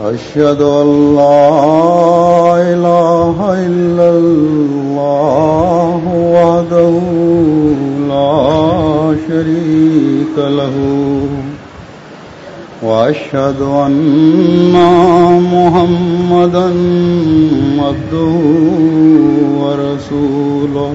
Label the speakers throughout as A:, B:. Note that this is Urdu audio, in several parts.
A: أشهد أن لا إله إلا الله وحده لا شريك له، وأشهد أن محمدا عبده ورسوله.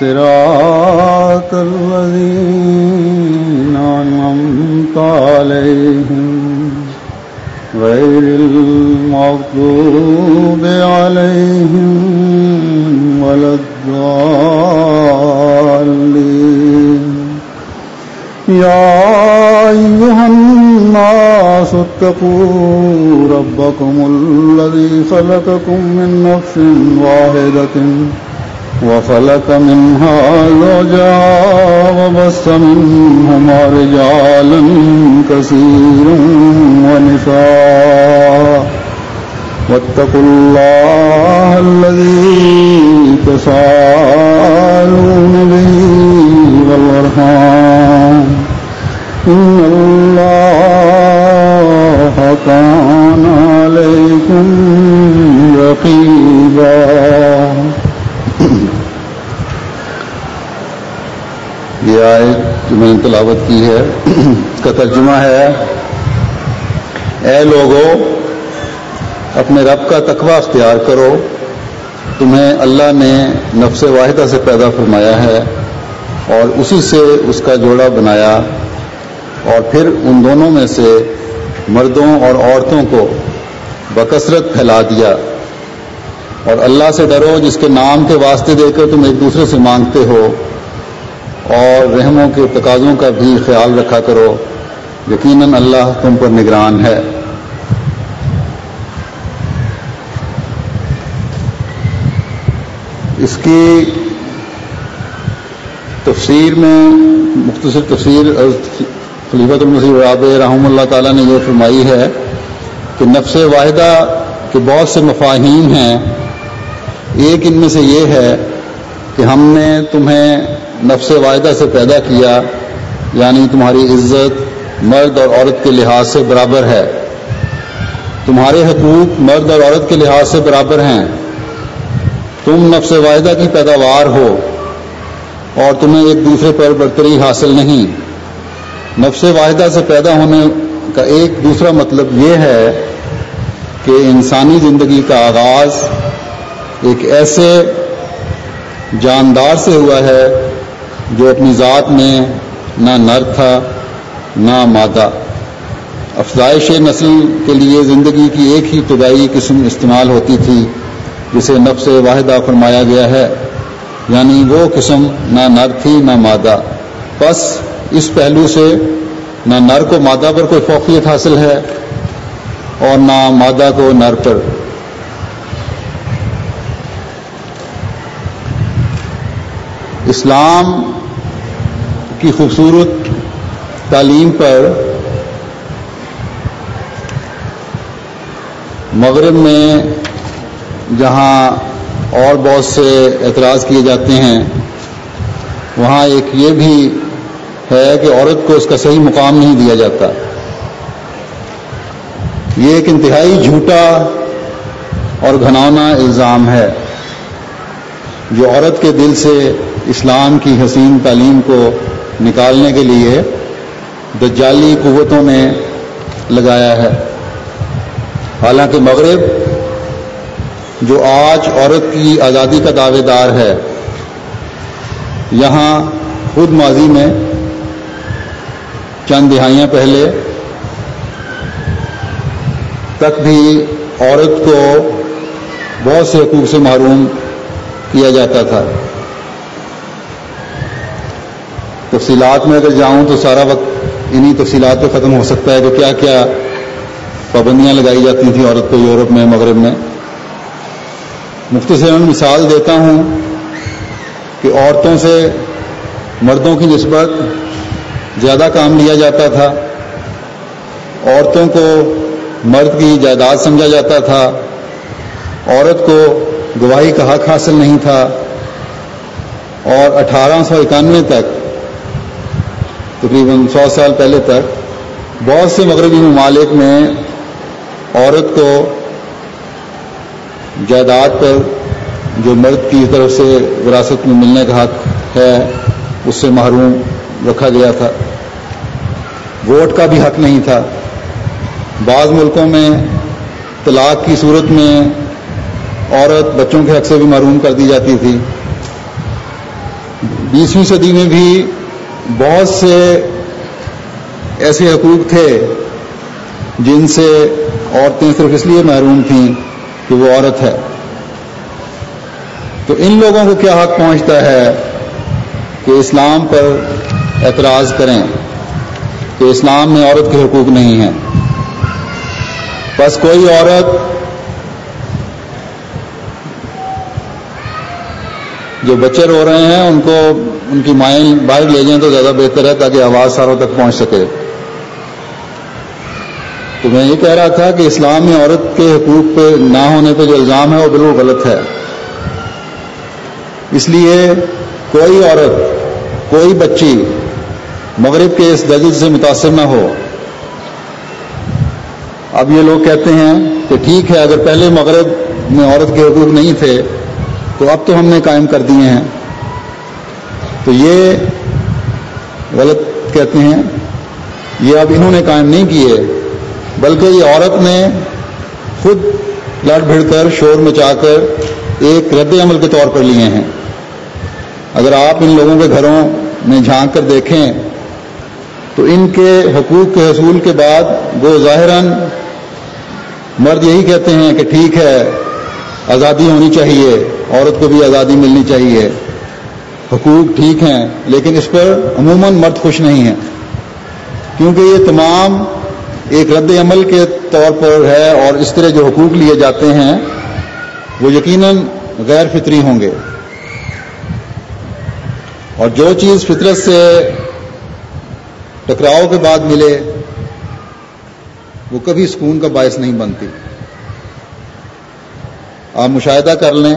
A: صراط الذين أنعمت عليهم غير المغضوب عليهم ولا الضالين. يا أيها الناس اتقوا ربكم الذي خلقكم من نفس واحدة وفلك منها زوجا وبس منهما رجالا كثيرا ونساء واتقوا الله الذي تساءلون تلاوت کی ہے اس کا ترجمہ ہے، اے لوگو، اپنے رب کا تقوی اختیار کرو، تمہیں اللہ نے نفس واحدہ سے پیدا فرمایا ہے اور اسی سے اس کا جوڑا بنایا اور پھر ان دونوں میں سے مردوں اور عورتوں کو بکثرت پھیلا دیا۔ اور اللہ سے ڈرو، جس کے نام کے واسطے دے کر تم ایک دوسرے سے مانگتے ہو۔ اور رحموں کے تقاضوں کا بھی خیال رکھا کرو۔ یقیناً اللہ تم پر نگران ہے۔ اس کی تفسیر میں مختصر تفسیر خلیفۃ المسیح راب رحم اللہ تعالیٰ نے یہ فرمائی ہے کہ نفس واحدہ کے بہت سے مفاہیم ہیں۔ ایک ان میں سے یہ ہے کہ ہم نے تمہیں نفس واحدہ سے پیدا کیا یعنی تمہاری عزت مرد اور عورت کے لحاظ سے برابر ہے۔ تمہارے حقوق مرد اور عورت کے لحاظ سے برابر ہیں۔ تم نفس واحدہ کی پیداوار ہو اور تمہیں ایک دوسرے پر برتری حاصل نہیں۔ نفس واحدہ سے پیدا ہونے کا ایک دوسرا مطلب یہ ہے کہ انسانی زندگی کا آغاز ایک ایسے جاندار سے ہوا ہے جو اپنی ذات میں نہ نر تھا، نہ مادہ۔ افزائش نسل کے لیے زندگی کی ایک ہی ابتدائی قسم استعمال ہوتی تھی، جسے نفس واحدہ فرمایا گیا ہے۔ یعنی وہ قسم نہ نر تھی، نہ مادہ۔ بس اس پہلو سے نہ نر کو مادہ پر کوئی فوقیت حاصل ہے اور نہ مادہ کو نر پر۔ اسلام کی خوبصورت تعلیم پر مغرب میں جہاں اور بہت سے اعتراض کیے جاتے ہیں، وہاں ایک یہ بھی ہے کہ عورت کو اس کا صحیح مقام نہیں دیا جاتا۔ یہ ایک انتہائی جھوٹا اور گھناؤنا الزام ہے جو عورت کے دل سے اسلام کی حسین تعلیم کو نکالنے کے لیے دجالی قوتوں نے لگایا ہے۔ حالانکہ مغرب جو آج عورت کی آزادی کا دعوے دار ہے، یہاں خود ماضی میں چند دہائیاں پہلے تک بھی عورت کو بہت سے حقوق سے محروم کیا جاتا تھا۔ تفصیلات میں اگر جاؤں تو سارا وقت انہی تفصیلات پہ ختم ہو سکتا ہے کہ کیا کیا پابندیاں لگائی جاتی تھیں عورت کو یورپ میں، مغرب میں۔ مختصر مثال دیتا ہوں کہ عورتوں سے مردوں کی نسبت زیادہ کام لیا جاتا تھا۔ عورتوں کو مرد کی جائیداد سمجھا جاتا تھا۔ عورت کو گواہی کا حق حاصل نہیں تھا۔ اور اٹھارہ سو اکانوے تک تقریباً سو سال پہلے تک بہت سے مغربی ممالک میں عورت کو جائیداد پر جو مرد کی طرف سے وراثت میں ملنے کا حق ہے، اس سے محروم رکھا گیا تھا۔ ووٹ کا بھی حق نہیں تھا۔ بعض ملکوں میں طلاق کی صورت میں عورت بچوں کے حق سے بھی محروم کر دی جاتی تھی۔ بیسویں صدی میں بھی بہت سے ایسے حقوق تھے جن سے عورتیں صرف اس لیے محروم تھیں کہ وہ عورت ہے۔ تو ان لوگوں کو کیا حق پہنچتا ہے کہ اسلام پر اعتراض کریں کہ اسلام میں عورت کے حقوق نہیں ہیں۔ بس کوئی عورت جو بچے رو رہے ہیں ان کو ان کی مائیں باہر لے جائیں تو زیادہ بہتر ہے تاکہ آواز ساروں تک پہنچ سکے۔ تو میں یہ کہہ رہا تھا کہ اسلام میں عورت کے حقوق پہ نہ ہونے پہ جو الزام ہے وہ بالکل غلط ہے۔ اس لیے کوئی عورت، کوئی بچی مغرب کے اس دجل سے متاثر نہ ہو۔ اب یہ لوگ کہتے ہیں کہ ٹھیک ہے، اگر پہلے مغرب میں عورت کے حقوق نہیں تھے، تو اب تو ہم نے قائم کر دیے ہیں۔ تو یہ غلط کہتے ہیں، یہ اب انہوں نے قائم نہیں کیے، بلکہ یہ عورت نے خود لڑ بھڑ کر شور مچا کر ایک رد عمل کے طور پر لیے ہیں۔ اگر آپ ان لوگوں کے گھروں میں جھانک کر دیکھیں، تو ان کے حقوق کے حصول کے بعد وہ ظاہراً مرد یہی کہتے ہیں کہ ٹھیک ہے، آزادی ہونی چاہیے، عورت کو بھی آزادی ملنی چاہیے۔ حقوق ٹھیک ہیں، لیکن اس پر عموماً مرد خوش نہیں ہیں۔ کیونکہ یہ تمام ایک رد عمل کے طور پر ہے اور اس طرح جو حقوق لیے جاتے ہیں، وہ یقیناً غیر فطری ہوں گے۔ اور جو چیز فطرت سے ٹکراؤ کے بعد ملے، وہ کبھی سکون کا باعث نہیں بنتی۔ آپ مشاہدہ کر لیں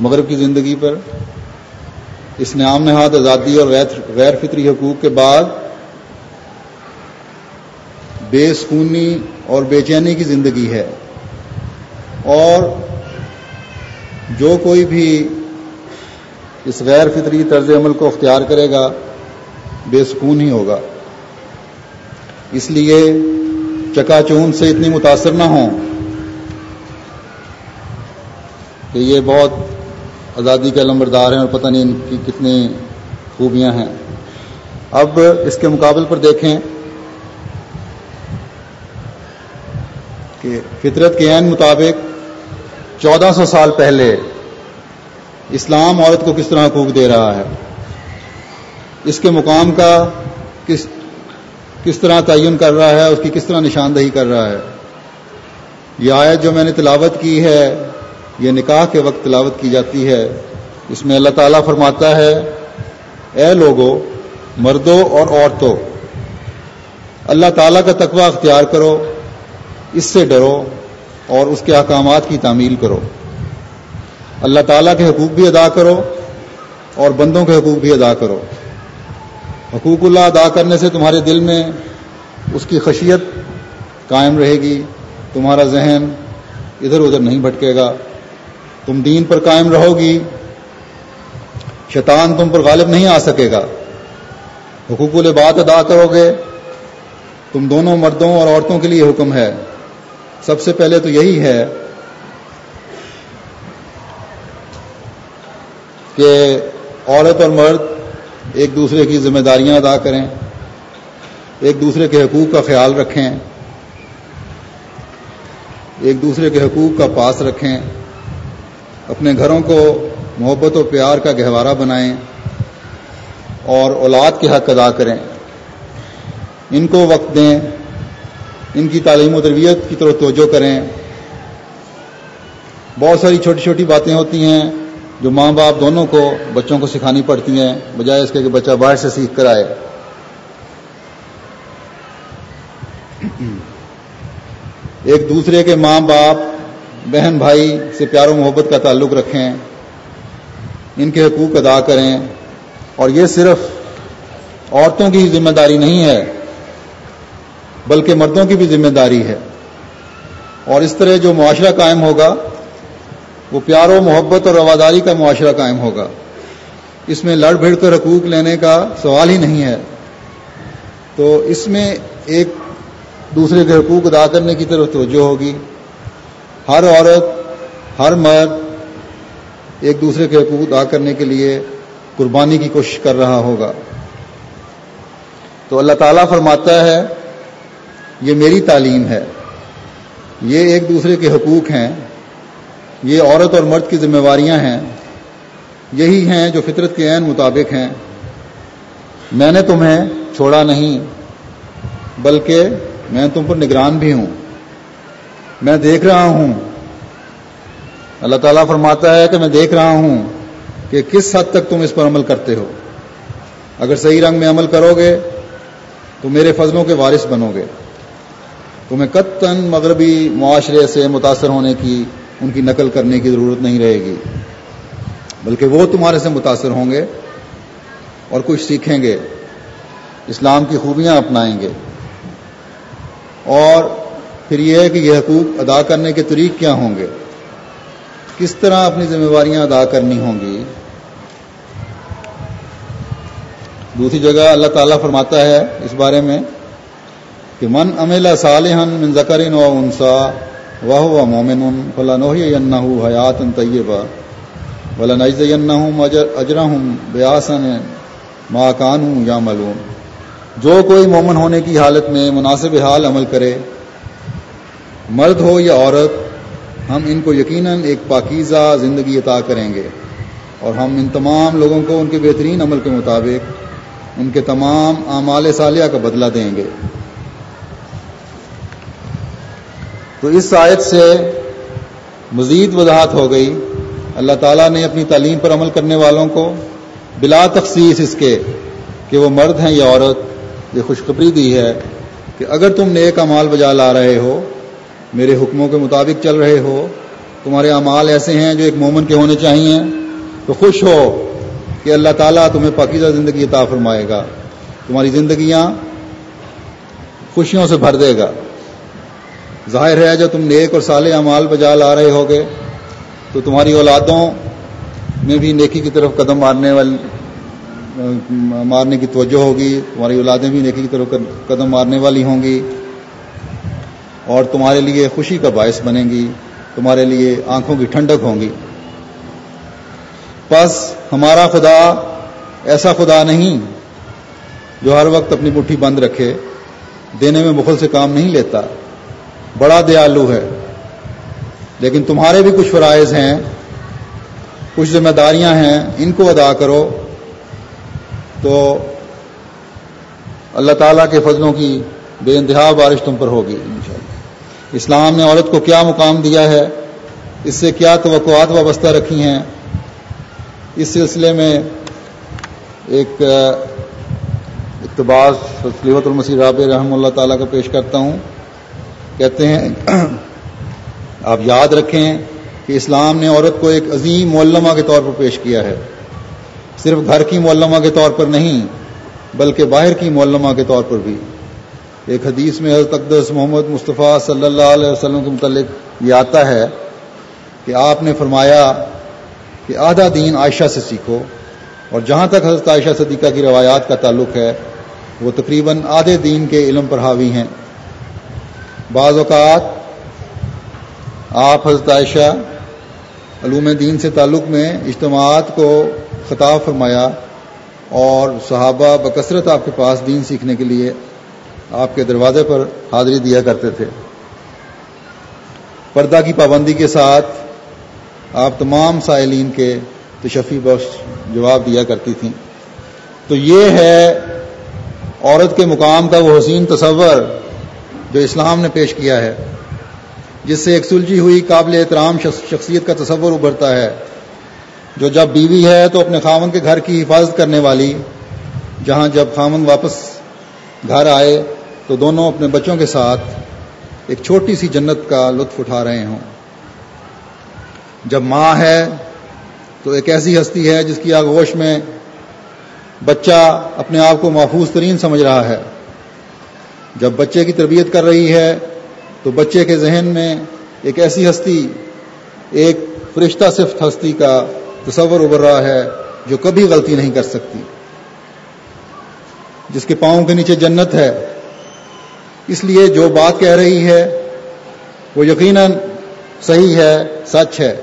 A: مغرب کی زندگی پر۔ اس نام نہاد آزادی اور غیر فطری حقوق کے بعد بے سکونی اور بے چینی کی زندگی ہے۔ اور جو کوئی بھی اس غیر فطری طرز عمل کو اختیار کرے گا، بے سکون ہی ہوگا۔ اس لیے چکا چون سے اتنی متاثر نہ ہوں کہ یہ بہت آزادی کے علمبردار ہیں اور پتہ نہیں ان کی کتنی خوبیاں ہیں۔ اب اس کے مقابل پر دیکھیں کہ فطرت کے عین مطابق چودہ سو سال پہلے اسلام عورت کو کس طرح حقوق دے رہا ہے؟ اس کے مقام کا کس کس طرح تعین کر رہا ہے؟ اس کی کس طرح نشاندہی کر رہا ہے؟ یہ آیت جو میں نے تلاوت کی ہے یہ نکاح کے وقت تلاوت کی جاتی ہے، اس میں اللہ تعالیٰ فرماتا ہے، اے لوگوں مردوں اور عورتوں، اللہ تعالیٰ کا تقوی اختیار کرو، اس سے ڈرو اور اس کے احکامات کی تعمیل کرو۔ اللہ تعالیٰ کے حقوق بھی ادا کرو اور بندوں کے حقوق بھی ادا کرو۔ حقوق اللہ ادا کرنے سے تمہارے دل میں اس کی خشیت قائم رہے گی، تمہارا ذہن ادھر ادھر نہیں بھٹکے گا۔ تم دین پر قائم رہو گی۔ شیطان تم پر غالب نہیں آ سکے گا۔ حقوق البات ادا کرو گے۔ تم دونوں مردوں اور عورتوں کے لیے حکم ہے۔ سب سے پہلے تو یہی ہے کہ عورت اور مرد ایک دوسرے کی ذمہ داریاں ادا کریں۔ ایک دوسرے کے حقوق کا خیال رکھیں۔ ایک دوسرے کے حقوق کا پاس رکھیں۔ اپنے گھروں کو محبت و پیار کا گہوارہ بنائیں اور اولاد کے حق ادا کریں۔ ان کو وقت دیں، ان کی تعلیم و تربیت کی طرف توجہ کریں۔ بہت ساری چھوٹی چھوٹی باتیں ہوتی ہیں جو ماں باپ دونوں کو بچوں کو سکھانی پڑتی ہیں، بجائے اس کے کہ بچہ باہر سے سیکھ کر آئے۔ ایک دوسرے کے ماں باپ بہن بھائی سے پیار و محبت کا تعلق رکھیں، ان کے حقوق ادا کریں۔ اور یہ صرف عورتوں کی ذمہ داری نہیں ہے، بلکہ مردوں کی بھی ذمہ داری ہے۔ اور اس طرح جو معاشرہ قائم ہوگا، وہ پیار و محبت اور رواداری کا معاشرہ قائم ہوگا۔ اس میں لڑ بھیڑ کر حقوق لینے کا سوال ہی نہیں ہے۔ تو اس میں ایک دوسرے کے حقوق ادا کرنے کی طرف توجہ ہوگی۔ ہر عورت، ہر مرد ایک دوسرے کے حقوق ادا کرنے کے لیے قربانی کی کوشش کر رہا ہوگا۔ تو اللہ تعالیٰ فرماتا ہے، یہ میری تعلیم ہے۔ یہ ایک دوسرے کے حقوق ہیں۔ یہ عورت اور مرد کی ذمہ داریاں ہیں۔ یہی ہیں جو فطرت کے عین مطابق ہیں۔ میں نے تمہیں چھوڑا نہیں، بلکہ میں تم پر نگران بھی ہوں۔ میں دیکھ رہا ہوں۔ اللہ تعالیٰ فرماتا ہے کہ میں دیکھ رہا ہوں کہ کس حد تک تم اس پر عمل کرتے ہو۔ اگر صحیح رنگ میں عمل کرو گے تو میرے فضلوں کے وارث بنو گے۔ تمہیں قطن مغربی معاشرے سے متاثر ہونے کی، ان کی نقل کرنے کی ضرورت نہیں رہے گی۔ بلکہ وہ تمہارے سے متاثر ہوں گے اور کچھ سیکھیں گے۔ اسلام کی خوبیاں اپنائیں گے۔ اور پھر یہ ہے کہ یہ حقوق ادا کرنے کے طریق کیا ہوں گے؟ کس طرح اپنی ذمہ داریاں ادا کرنی ہوں گی؟ دوسری جگہ اللہ تعالیٰ فرماتا ہے اس بارے میں کہ من املا صالحن من ذکر و انسا واہ مومن فلاں حیات طیبہ ولن اجرہم بیاسن ما کانوں یا ملون جو کوئی مومن ہونے کی حالت میں مناسب حال عمل کرے مرد ہو یا عورت، ہم ان کو یقیناً ایک پاکیزہ زندگی عطا کریں گے۔ اور ہم ان تمام لوگوں کو ان کے بہترین عمل کے مطابق، ان کے تمام اعمال صالحہ کا بدلہ دیں گے۔ تو اس آیت سے مزید وضاحت ہو گئی۔ اللہ تعالیٰ نے اپنی تعلیم پر عمل کرنے والوں کو بلا تخصیص اس کے کہ وہ مرد ہیں یا عورت، یہ خوشخبری دی ہے کہ اگر تم نیک امال بجا لا رہے ہو میرے حکموں کے مطابق چل رہے ہو، تمہارے اعمال ایسے ہیں جو ایک مومن کے ہونے چاہیے، تو خوش ہو کہ اللہ تعالیٰ تمہیں پاکیزہ زندگی عطا فرمائے گا۔ تمہاری زندگیاں خوشیوں سے بھر دے گا۔ ظاہر ہے جو تم نیک اور سالے اعمال بجا لا رہے ہوگے، تو تمہاری اولادوں میں بھی نیکی کی طرف قدم مارنے والی مارنے کی توجہ ہوگی، تمہاری اولادیں بھی نیکی کی طرف قدم مارنے والی ہوں گی۔ اور تمہارے لیے خوشی کا باعث بنیں گی، تمہارے لیے آنکھوں کی ٹھنڈک ہوں گی۔ بس ہمارا خدا ایسا خدا نہیں جو ہر وقت اپنی مٹھی بند رکھے، دینے میں بخل سے کام نہیں لیتا۔ بڑا دیالو ہے۔ لیکن تمہارے بھی کچھ فرائض ہیں، کچھ ذمہ داریاں ہیں، ان کو ادا کرو۔ تو اللہ تعالیٰ کے فضلوں کی بے انتہا بارش تم پر ہوگی، انشاءاللہ۔ اسلام نے عورت کو کیا مقام دیا ہے؟ اس سے کیا توقعات وابستہ رکھی ہیں؟ اس سلسلے میں ایک، اقتباس صلیحت المسیح راب رحم اللہ تعالیٰ کا پیش کرتا ہوں۔ کہتے ہیں، آپ یاد رکھیں کہ اسلام نے عورت کو ایک عظیم مولمہ کے طور پر پیش کیا ہے۔ صرف گھر کی مولمہ کے طور پر نہیں، بلکہ باہر کی مولمہ کے طور پر بھی۔ ایک حدیث میں حضرت اقدس محمد مصطفیٰ صلی اللہ علیہ وسلم کے متعلق یہ آتا ہے کہ آپ نے فرمایا کہ آدھا دین عائشہ سے سیکھو اور جہاں تک حضرت عائشہ صدیقہ کی روایات کا تعلق ہے، وہ تقریباً آدھے دین کے علم پر حاوی ہیں۔ بعض اوقات آپ حضرت عائشہ علوم دین سے تعلق میں اجتماعات کو خطاب فرمایا اور صحابہ بکثرت آپ کے پاس دین سیکھنے کے لیے آپ کے دروازے پر حاضری دیا کرتے تھے۔ پردہ کی پابندی کے ساتھ آپ تمام سائلین کے تشفی بخش جواب دیا کرتی تھیں۔ تو یہ ہے عورت کے مقام کا وہ حسین تصور جو اسلام نے پیش کیا ہے، جس سے ایک سلجھی ہوئی قابل احترام شخصیت کا تصور ابھرتا ہے۔ جو جب بیوی ہے تو اپنے خامن کے گھر کی حفاظت کرنے والی، جہاں جب خامن واپس گھر آئے تو دونوں اپنے بچوں کے ساتھ ایک چھوٹی سی جنت کا لطف اٹھا رہے ہوں۔ جب ماں ہے تو ایک ایسی ہستی ہے جس کی آگوش میں بچہ اپنے آپ کو محفوظ ترین سمجھ رہا ہے۔ جب بچے کی تربیت کر رہی ہے تو بچے کے ذہن میں ایک ایسی ہستی، ایک فرشتہ صفت ہستی کا تصور ابھر رہا ہے جو کبھی غلطی نہیں کر سکتی۔ جس کے پاؤں کے نیچے جنت ہے اس لیے جو بات کہہ رہی ہے وہ یقیناً صحیح ہے، سچ ہے۔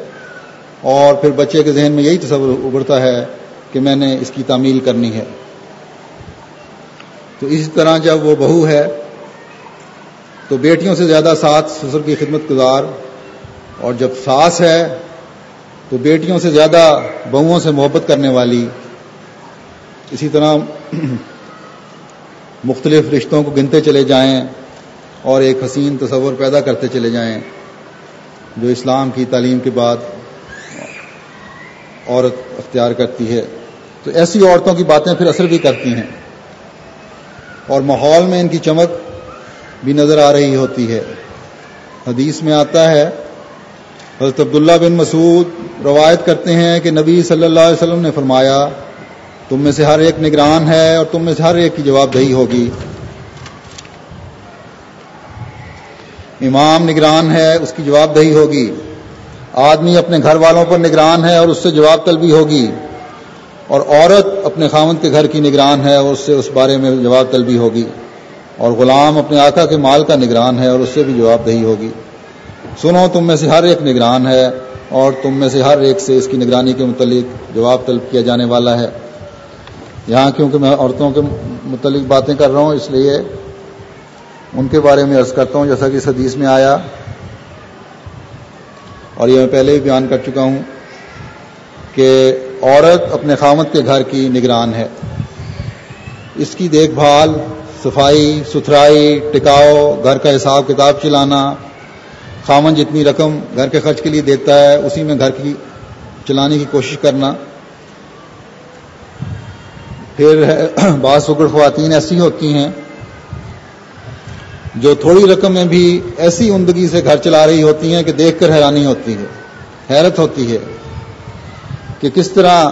A: اور پھر بچے کے ذہن میں یہی تصور ابھرتا ہے کہ میں نے اس کی تعمیل کرنی ہے۔ تو اسی طرح جب وہ بہو ہے، تو بیٹیوں سے زیادہ ساتھ سسر کی خدمت گزار۔ اور جب ساس ہے، تو بیٹیوں سے زیادہ بہوؤں سے محبت کرنے والی۔ اسی طرح مختلف رشتوں کو گنتے چلے جائیں اور ایک حسین تصور پیدا کرتے چلے جائیں، جو اسلام کی تعلیم کے بعد عورت اختیار کرتی ہے۔ تو ایسی عورتوں کی باتیں پھر اثر بھی کرتی ہیں۔ اور ماحول میں ان کی چمک بھی نظر آ رہی ہوتی ہے۔ حدیث میں آتا ہے، حضرت عبداللہ بن مسعود روایت کرتے ہیں کہ نبی صلی اللہ علیہ وسلم نے فرمایا تم میں سے ہر ایک نگران ہے اور تم میں سے ہر ایک کی جواب دہی ہوگی۔ امام نگران ہے، اس کی جواب دہی ہوگی۔ آدمی اپنے گھر والوں پر نگران ہے اور اس سے جواب طلبی ہوگی۔ اور عورت اپنے خامند کے گھر کی نگران ہے اور اس سے اس بارے میں جواب طلبی ہوگی۔ اور غلام اپنے آقا کے مال کا نگران ہے اور اس سے بھی جواب دہی ہوگی۔ سنو، تم میں سے ہر ایک نگران ہے اور تم میں سے ہر ایک سے اس کی نگرانی کے متعلق جواب طلب کیا جانے والا ہے۔ یہاں کیونکہ میں عورتوں کے متعلق باتیں کر رہا ہوں، اس لیے ان کے بارے میں عرض کرتا ہوں، جیسا کہ اس حدیث میں آیا۔ اور یہ میں پہلے بھی بیان کر چکا ہوں کہ عورت اپنے خامت کے گھر کی نگران ہے۔ اس کی دیکھ بھال، صفائی، ستھرائی، ٹکاؤ، گھر کا حساب کتاب چلانا خامن جتنی رقم گھر کے خرچ کے لیے دیتا ہے، اسی میں گھر کی چلانے کی کوشش کرنا۔ پھر بعض سکڑ خواتین ایسی ہوتی ہیں جو تھوڑی رقم میں بھی ایسی عمدگی سے گھر چلا رہی ہوتی ہیں کہ دیکھ کر حیرانی ہوتی ہے، حیرت ہوتی ہے کہ کس طرح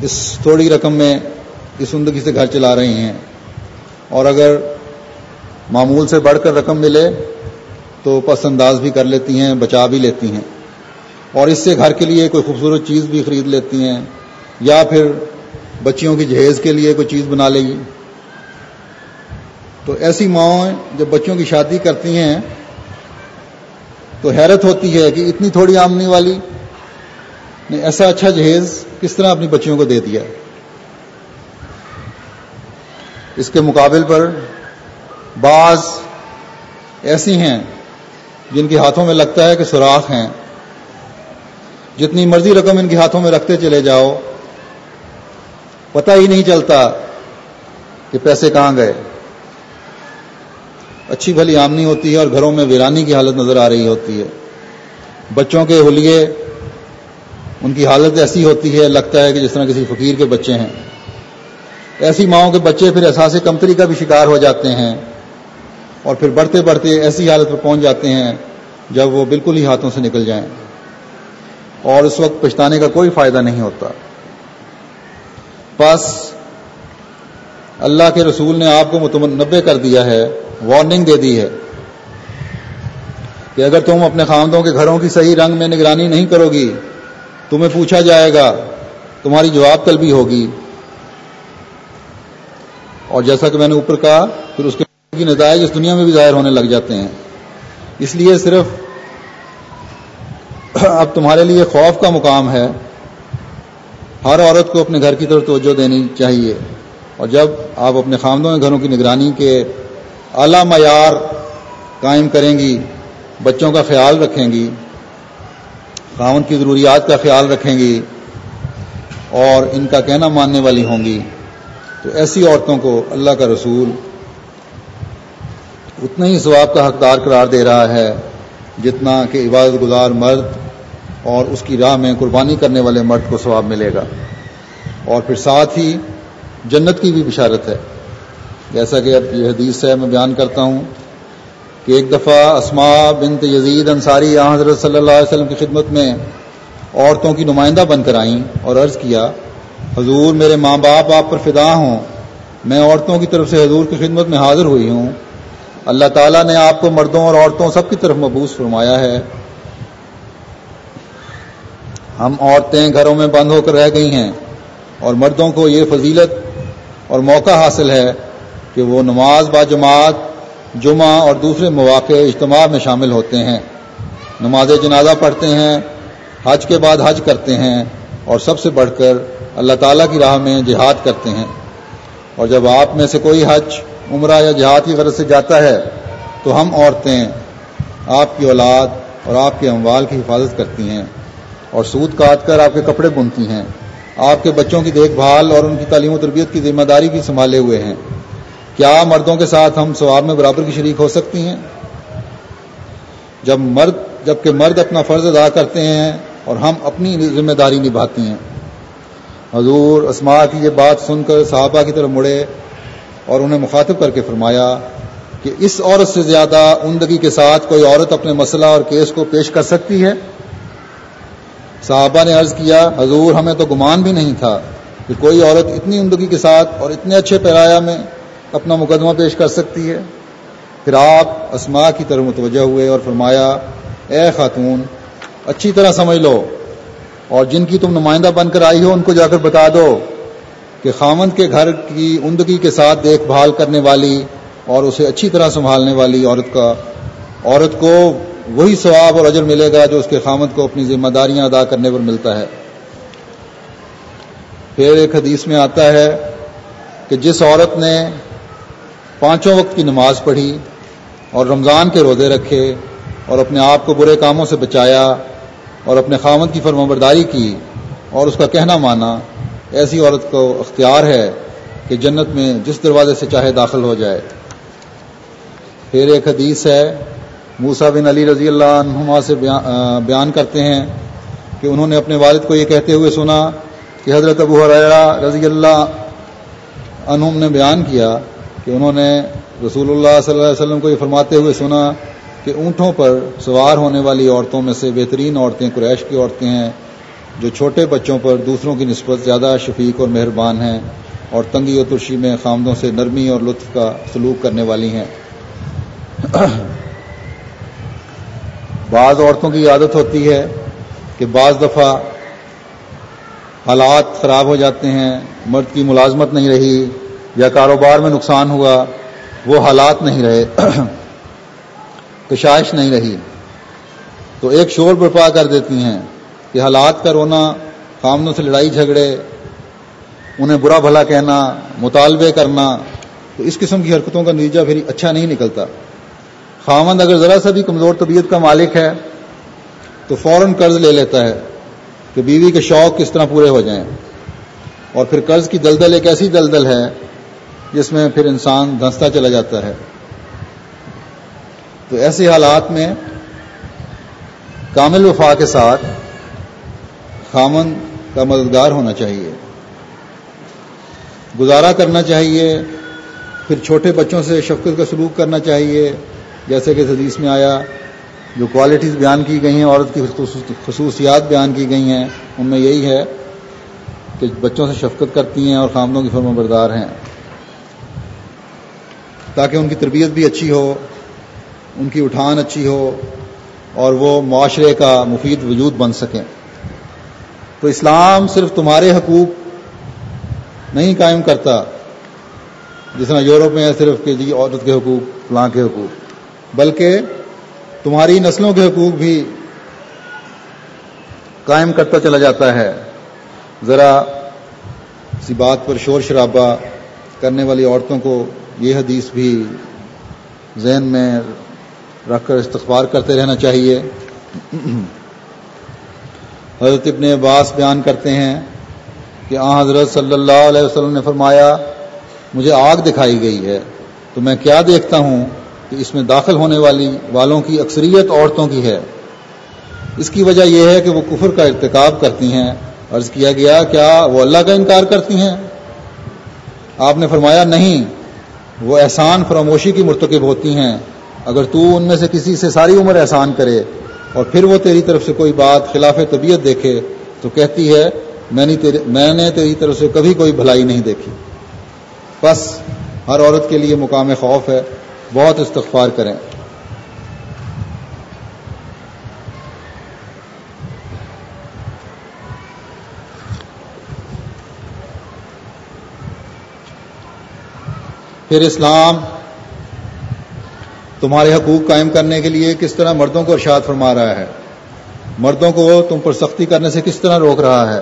A: اس تھوڑی رقم میں اس عمدگی سے گھر چلا رہی ہیں۔ اور اگر معمول سے بڑھ کر رقم ملے تو پس انداز بھی کر لیتی ہیں، بچا بھی لیتی ہیں۔ اور اس سے گھر کے لیے کوئی خوبصورت چیز بھی خرید لیتی ہیں، یا پھر بچیوں کی جہیز کے لیے کوئی چیز بنا لے گی۔ تو ایسی ماؤں جب بچوں کی شادی کرتی ہیں، تو حیرت ہوتی ہے کہ اتنی تھوڑی آمنی والی نے ایسا اچھا جہیز کس طرح اپنی بچیوں کو دے دیا۔ اس کے مقابل پر بعض ایسی ہیں جن کے ہاتھوں میں لگتا ہے کہ سوراخ ہیں۔ جتنی مرضی رقم ان کے ہاتھوں میں رکھتے چلے جاؤ۔ پتہ ہی نہیں چلتا کہ پیسے کہاں گئے۔ اچھی بھلی آمنی ہوتی ہے اور گھروں میں ویرانی کی حالت نظر آ رہی ہوتی ہے۔ بچوں کے حلیے ان کی حالت ایسی ہوتی ہے، لگتا ہے کہ جس طرح کسی فقیر کے بچے ہیں۔ ایسی ماؤں کے بچے پھر احساس کمتری کا بھی شکار ہو جاتے ہیں اور پھر بڑھتے بڑھتے ایسی حالت پر پہنچ جاتے ہیں جب وہ بالکل ہی ہاتھوں سے نکل جائیں۔ اور اس وقت پچھتانے کا کوئی فائدہ نہیں ہوتا۔ بس اللہ کے رسول نے آپ کو متنبع کر دیا ہے وارننگ دے دی ہے کہ اگر تم اپنے خاندوں کے گھروں کی صحیح رنگ میں نگرانی نہیں کرو گی، تمہیں پوچھا جائے گا، تمہاری جواب طلبی ہوگی۔ اور جیسا کہ میں نے اوپر کہا، پھر اس کے نتائج اس دنیا میں بھی ظاہر ہونے لگ جاتے ہیں۔ اس لیے صرف اب تمہارے لیے خوف کا مقام ہے۔ ہر عورت کو اپنے گھر کی طرف توجہ دینی چاہیے۔ اور جب آپ اپنے خامدوں گھروں کی نگرانی کے اعلیٰ معیار قائم کریں گی، بچوں کا خیال رکھیں گی، خاون کی ضروریات کا خیال رکھیں گی اور ان کا کہنا ماننے والی ہوں گی، تو ایسی عورتوں کو اللہ کا رسول اتنا ہی ثواب کا حقدار قرار دے رہا ہے۔ جتنا کہ عبادت گزار مرد اور اس کی راہ میں قربانی کرنے والے مرد کو ثواب ملے گا۔ اور پھر ساتھ ہی جنت کی بھی بشارت ہے۔ جیسا کہ اب یہ حدیث ہے، میں بیان کرتا ہوں کہ ایک دفعہ اسما بنت یزید انصاری حضرت صلی اللہ علیہ وسلم کی خدمت میں عورتوں کی نمائندہ بن کر آئیں اور عرض کیا، حضور میرے ماں باپ، آپ پر فدا ہوں۔ میں عورتوں کی طرف سے حضور کی خدمت میں حاضر ہوئی ہوں۔ اللہ تعالیٰ نے آپ کو مردوں اور عورتوں سب کی طرف مبوس فرمایا ہے۔ ہم عورتیں گھروں میں بند ہو کر رہ گئی ہیں اور مردوں کو یہ فضیلت اور موقع حاصل ہے کہ وہ نماز با جماعت، جمعہ اور دوسرے مواقع اجتماع میں شامل ہوتے ہیں۔ نماز جنازہ پڑھتے ہیں، حج کے بعد حج کرتے ہیں اور سب سے بڑھ کر اللہ تعالیٰ کی راہ میں جہاد کرتے ہیں۔ اور جب آپ میں سے کوئی حج عمرہ یا جہاد کی غرض سے جاتا ہے، تو ہم عورتیں آپ کی اولاد اور آپ کے اموال کی حفاظت کرتی ہیں اور سود کاٹ کر آپ کے کپڑے بنتی ہیں۔ آپ کے بچوں کی دیکھ بھال اور ان کی تعلیم و تربیت کی ذمہ داری بھی سنبھالے ہوئے ہیں۔ کیا مردوں کے ساتھ ہم ثواب میں برابر کی شریک ہو سکتی ہیں؟ جب مرد، جبکہ مرد اپنا فرض ادا کرتے ہیں اور ہم اپنی ذمہ داری نبھاتی ہیں۔ حضور اسما کی یہ بات سن کر صحابہ کی طرف مڑے۔ اور انہیں مخاطب کر کے فرمایا کہ اس عورت سے زیادہ عمدگی کے ساتھ کوئی عورت اپنے مسئلہ اور کیس کو پیش کر سکتی ہے؟ صحابہ نے عرض کیا، حضور ہمیں تو گمان بھی نہیں تھا کہ کوئی عورت اتنی عمدگی کے ساتھ اور اتنے اچھے پیرایا میں اپنا مقدمہ پیش کر سکتی ہے؟ پھر آپ اسما کی طرف متوجہ ہوئے اور فرمایا، اے خاتون، اچھی طرح سمجھ لو اور جن کی تم نمائندہ بن کر آئی ہو ان کو جا کر بتا دو۔ کہ خامند کے گھر کی عمدگی کے ساتھ دیکھ بھال کرنے والی اور اسے اچھی طرح سنبھالنے والی عورت کا عورت کو وہی ثواب اور اجر ملے گا جو اس کے خامد کو اپنی ذمہ داریاں ادا کرنے پر ملتا ہے۔ پھر ایک حدیث میں آتا ہے کہ جس عورت نے پانچوں وقت کی نماز پڑھی اور رمضان کے روزے رکھے اور اپنے آپ کو برے کاموں سے بچایا اور اپنے خامد کی فرم برداری کی اور اس کا کہنا مانا ایسی عورت کو اختیار ہے کہ جنت میں جس دروازے سے چاہے داخل ہو جائے۔ پھر ایک حدیث ہے موسا بن علی رضی اللہ عنہما سے بیان کرتے ہیں کہ انہوں نے اپنے والد کو یہ کہتے ہوئے سنا کہ حضرت ابو حریرہ رضی اللہ عنہم نے بیان کیا کہ انہوں نے رسول اللہ صلی اللہ علیہ وسلم کو یہ فرماتے ہوئے سنا کہ اونٹوں پر سوار ہونے والی عورتوں میں سے بہترین عورتیں قریش کی عورتیں ہیں۔ جو چھوٹے بچوں پر دوسروں کی نسبت زیادہ شفیق اور مہربان ہیں اور تنگی و ترشی میں خامدوں سے نرمی اور لطف کا سلوک کرنے والی ہیں۔ بعض عورتوں کی عادت ہوتی ہے کہ بعض دفعہ حالات خراب ہو جاتے ہیں، مرد کی ملازمت نہیں رہی یا کاروبار میں نقصان ہوا، وہ حالات نہیں رہے، کشائش نہیں رہی۔ تو ایک شور برپا کر دیتی ہیں۔ کہ حالات کا رونا خامنوں سے لڑائی جھگڑے، انہیں برا بھلا کہنا، مطالبے کرنا، تو اس قسم کی حرکتوں کا نتیجہ پھر اچھا نہیں نکلتا۔ خامند اگر ذرا سا بھی کمزور طبیعت کا مالک ہے، تو فوراً قرض لے لیتا ہے کہ بیوی کے شوق کس طرح پورے ہو جائیں۔ اور پھر قرض کی دلدل ایک ایسی دلدل ہے جس میں پھر انسان دھنستا چلا جاتا ہے۔ تو ایسے حالات میں کامل وفا کے ساتھ خامن کا مددگار ہونا چاہیے۔ گزارا کرنا چاہیے، پھر چھوٹے بچوں سے شفقت کا سلوک کرنا چاہیے۔ جیسے کہ حدیث میں آیا، جو کوالٹیز بیان کی گئی ہیں، عورت کی خصوصیات بیان کی گئی ہیں، ان میں یہی ہے کہ بچوں سے شفقت کرتی ہیں اور خامدوں کی فرم بردار ہیں۔ تاکہ ان کی تربیت بھی اچھی ہو، ان کی اٹھان اچھی ہو، اور وہ معاشرے کا مفید وجود بن سکیں۔ تو اسلام صرف تمہارے حقوق نہیں قائم کرتا، جس طرح یورپ میں ہے صرف کہ جی عورت کے حقوق، فلاں کے حقوق، بلکہ تمہاری نسلوں کے حقوق بھی قائم کرتا چلا جاتا ہے۔ ذرا اسی بات پر شور شرابہ کرنے والی عورتوں کو یہ حدیث بھی ذہن میں رکھ کر استغفار کرتے رہنا چاہیے۔ حضرت ابن عباس بیان کرتے ہیں کہ آ حضرت صلی اللہ علیہ وسلم نے فرمایا، مجھے آگ دکھائی گئی ہے، تو میں کیا دیکھتا ہوں کہ اس میں داخل ہونے والی والوں کی اکثریت عورتوں کی ہے؟ اس کی وجہ یہ ہے کہ وہ کفر کا ارتکاب کرتی ہیں، عرض کیا گیا، کیا وہ اللہ کا انکار کرتی ہیں؟ آپ نے فرمایا، نہیں، وہ احسان فراموشی کی مرتکب ہوتی ہیں۔ اگر تو ان میں سے کسی سے ساری عمر احسان کرے اور پھر وہ تیری طرف سے کوئی بات خلاف طبیعت دیکھے تو کہتی ہے، میں میں نے تیری طرف سے کبھی کوئی بھلائی نہیں دیکھی۔ بس، ہر عورت کے لیے مقام خوف ہے۔ بہت استغفار کریں۔ پھر اسلام تمہارے حقوق قائم کرنے کے لیے کس طرح مردوں کو ارشاد فرما رہا ہے؟ مردوں کو تم پر سختی کرنے سے کس طرح روک رہا ہے؟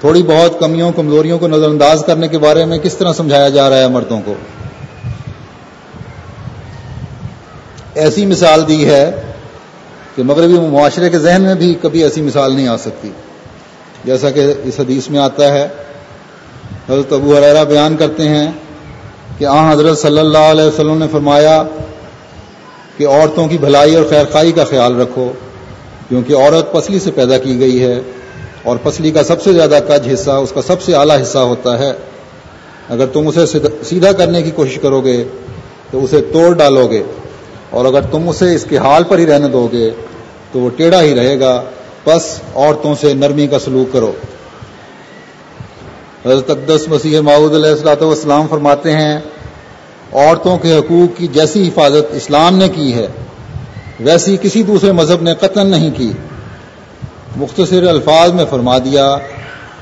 A: تھوڑی بہت کمیوں، کمزوریوں کو نظر انداز کرنے کے بارے میں کس طرح سمجھایا جا رہا ہے مردوں کو؟ ایسی مثال دی ہے کہ مغربی معاشرے کے ذہن میں بھی کبھی ایسی مثال نہیں آ سکتی۔ جیسا کہ اس حدیث میں آتا ہے، حضرت ابو حرا بیان کرتے ہیں کہ آ حضرت صلی اللہ علیہ وسلم نے فرمایا کہ عورتوں کی بھلائی اور خیر خائی کا خیال رکھو، کیونکہ عورت پسلی سے پیدا کی گئی ہے اور پسلی کا سب سے زیادہ کج حصہ، اس کا سب سے اعلیٰ حصہ ہوتا ہے۔ اگر تم اسے سیدھا کرنے کی کوشش کرو گے تو اسے توڑ ڈالو گے۔ اور اگر تم اسے اس کے حال پر ہی رہنے دو گے تو وہ ٹیڑھا ہی رہے گا۔ بس عورتوں سے نرمی کا سلوک کرو۔ حضرت اقدس مسیح معود علیہ السلاۃ والسلام فرماتے ہیں عورتوں کے حقوق کی جیسی حفاظت اسلام نے کی ہے، ویسی کسی دوسرے مذہب نے قتل نہیں کی۔ مختصر الفاظ میں فرما دیا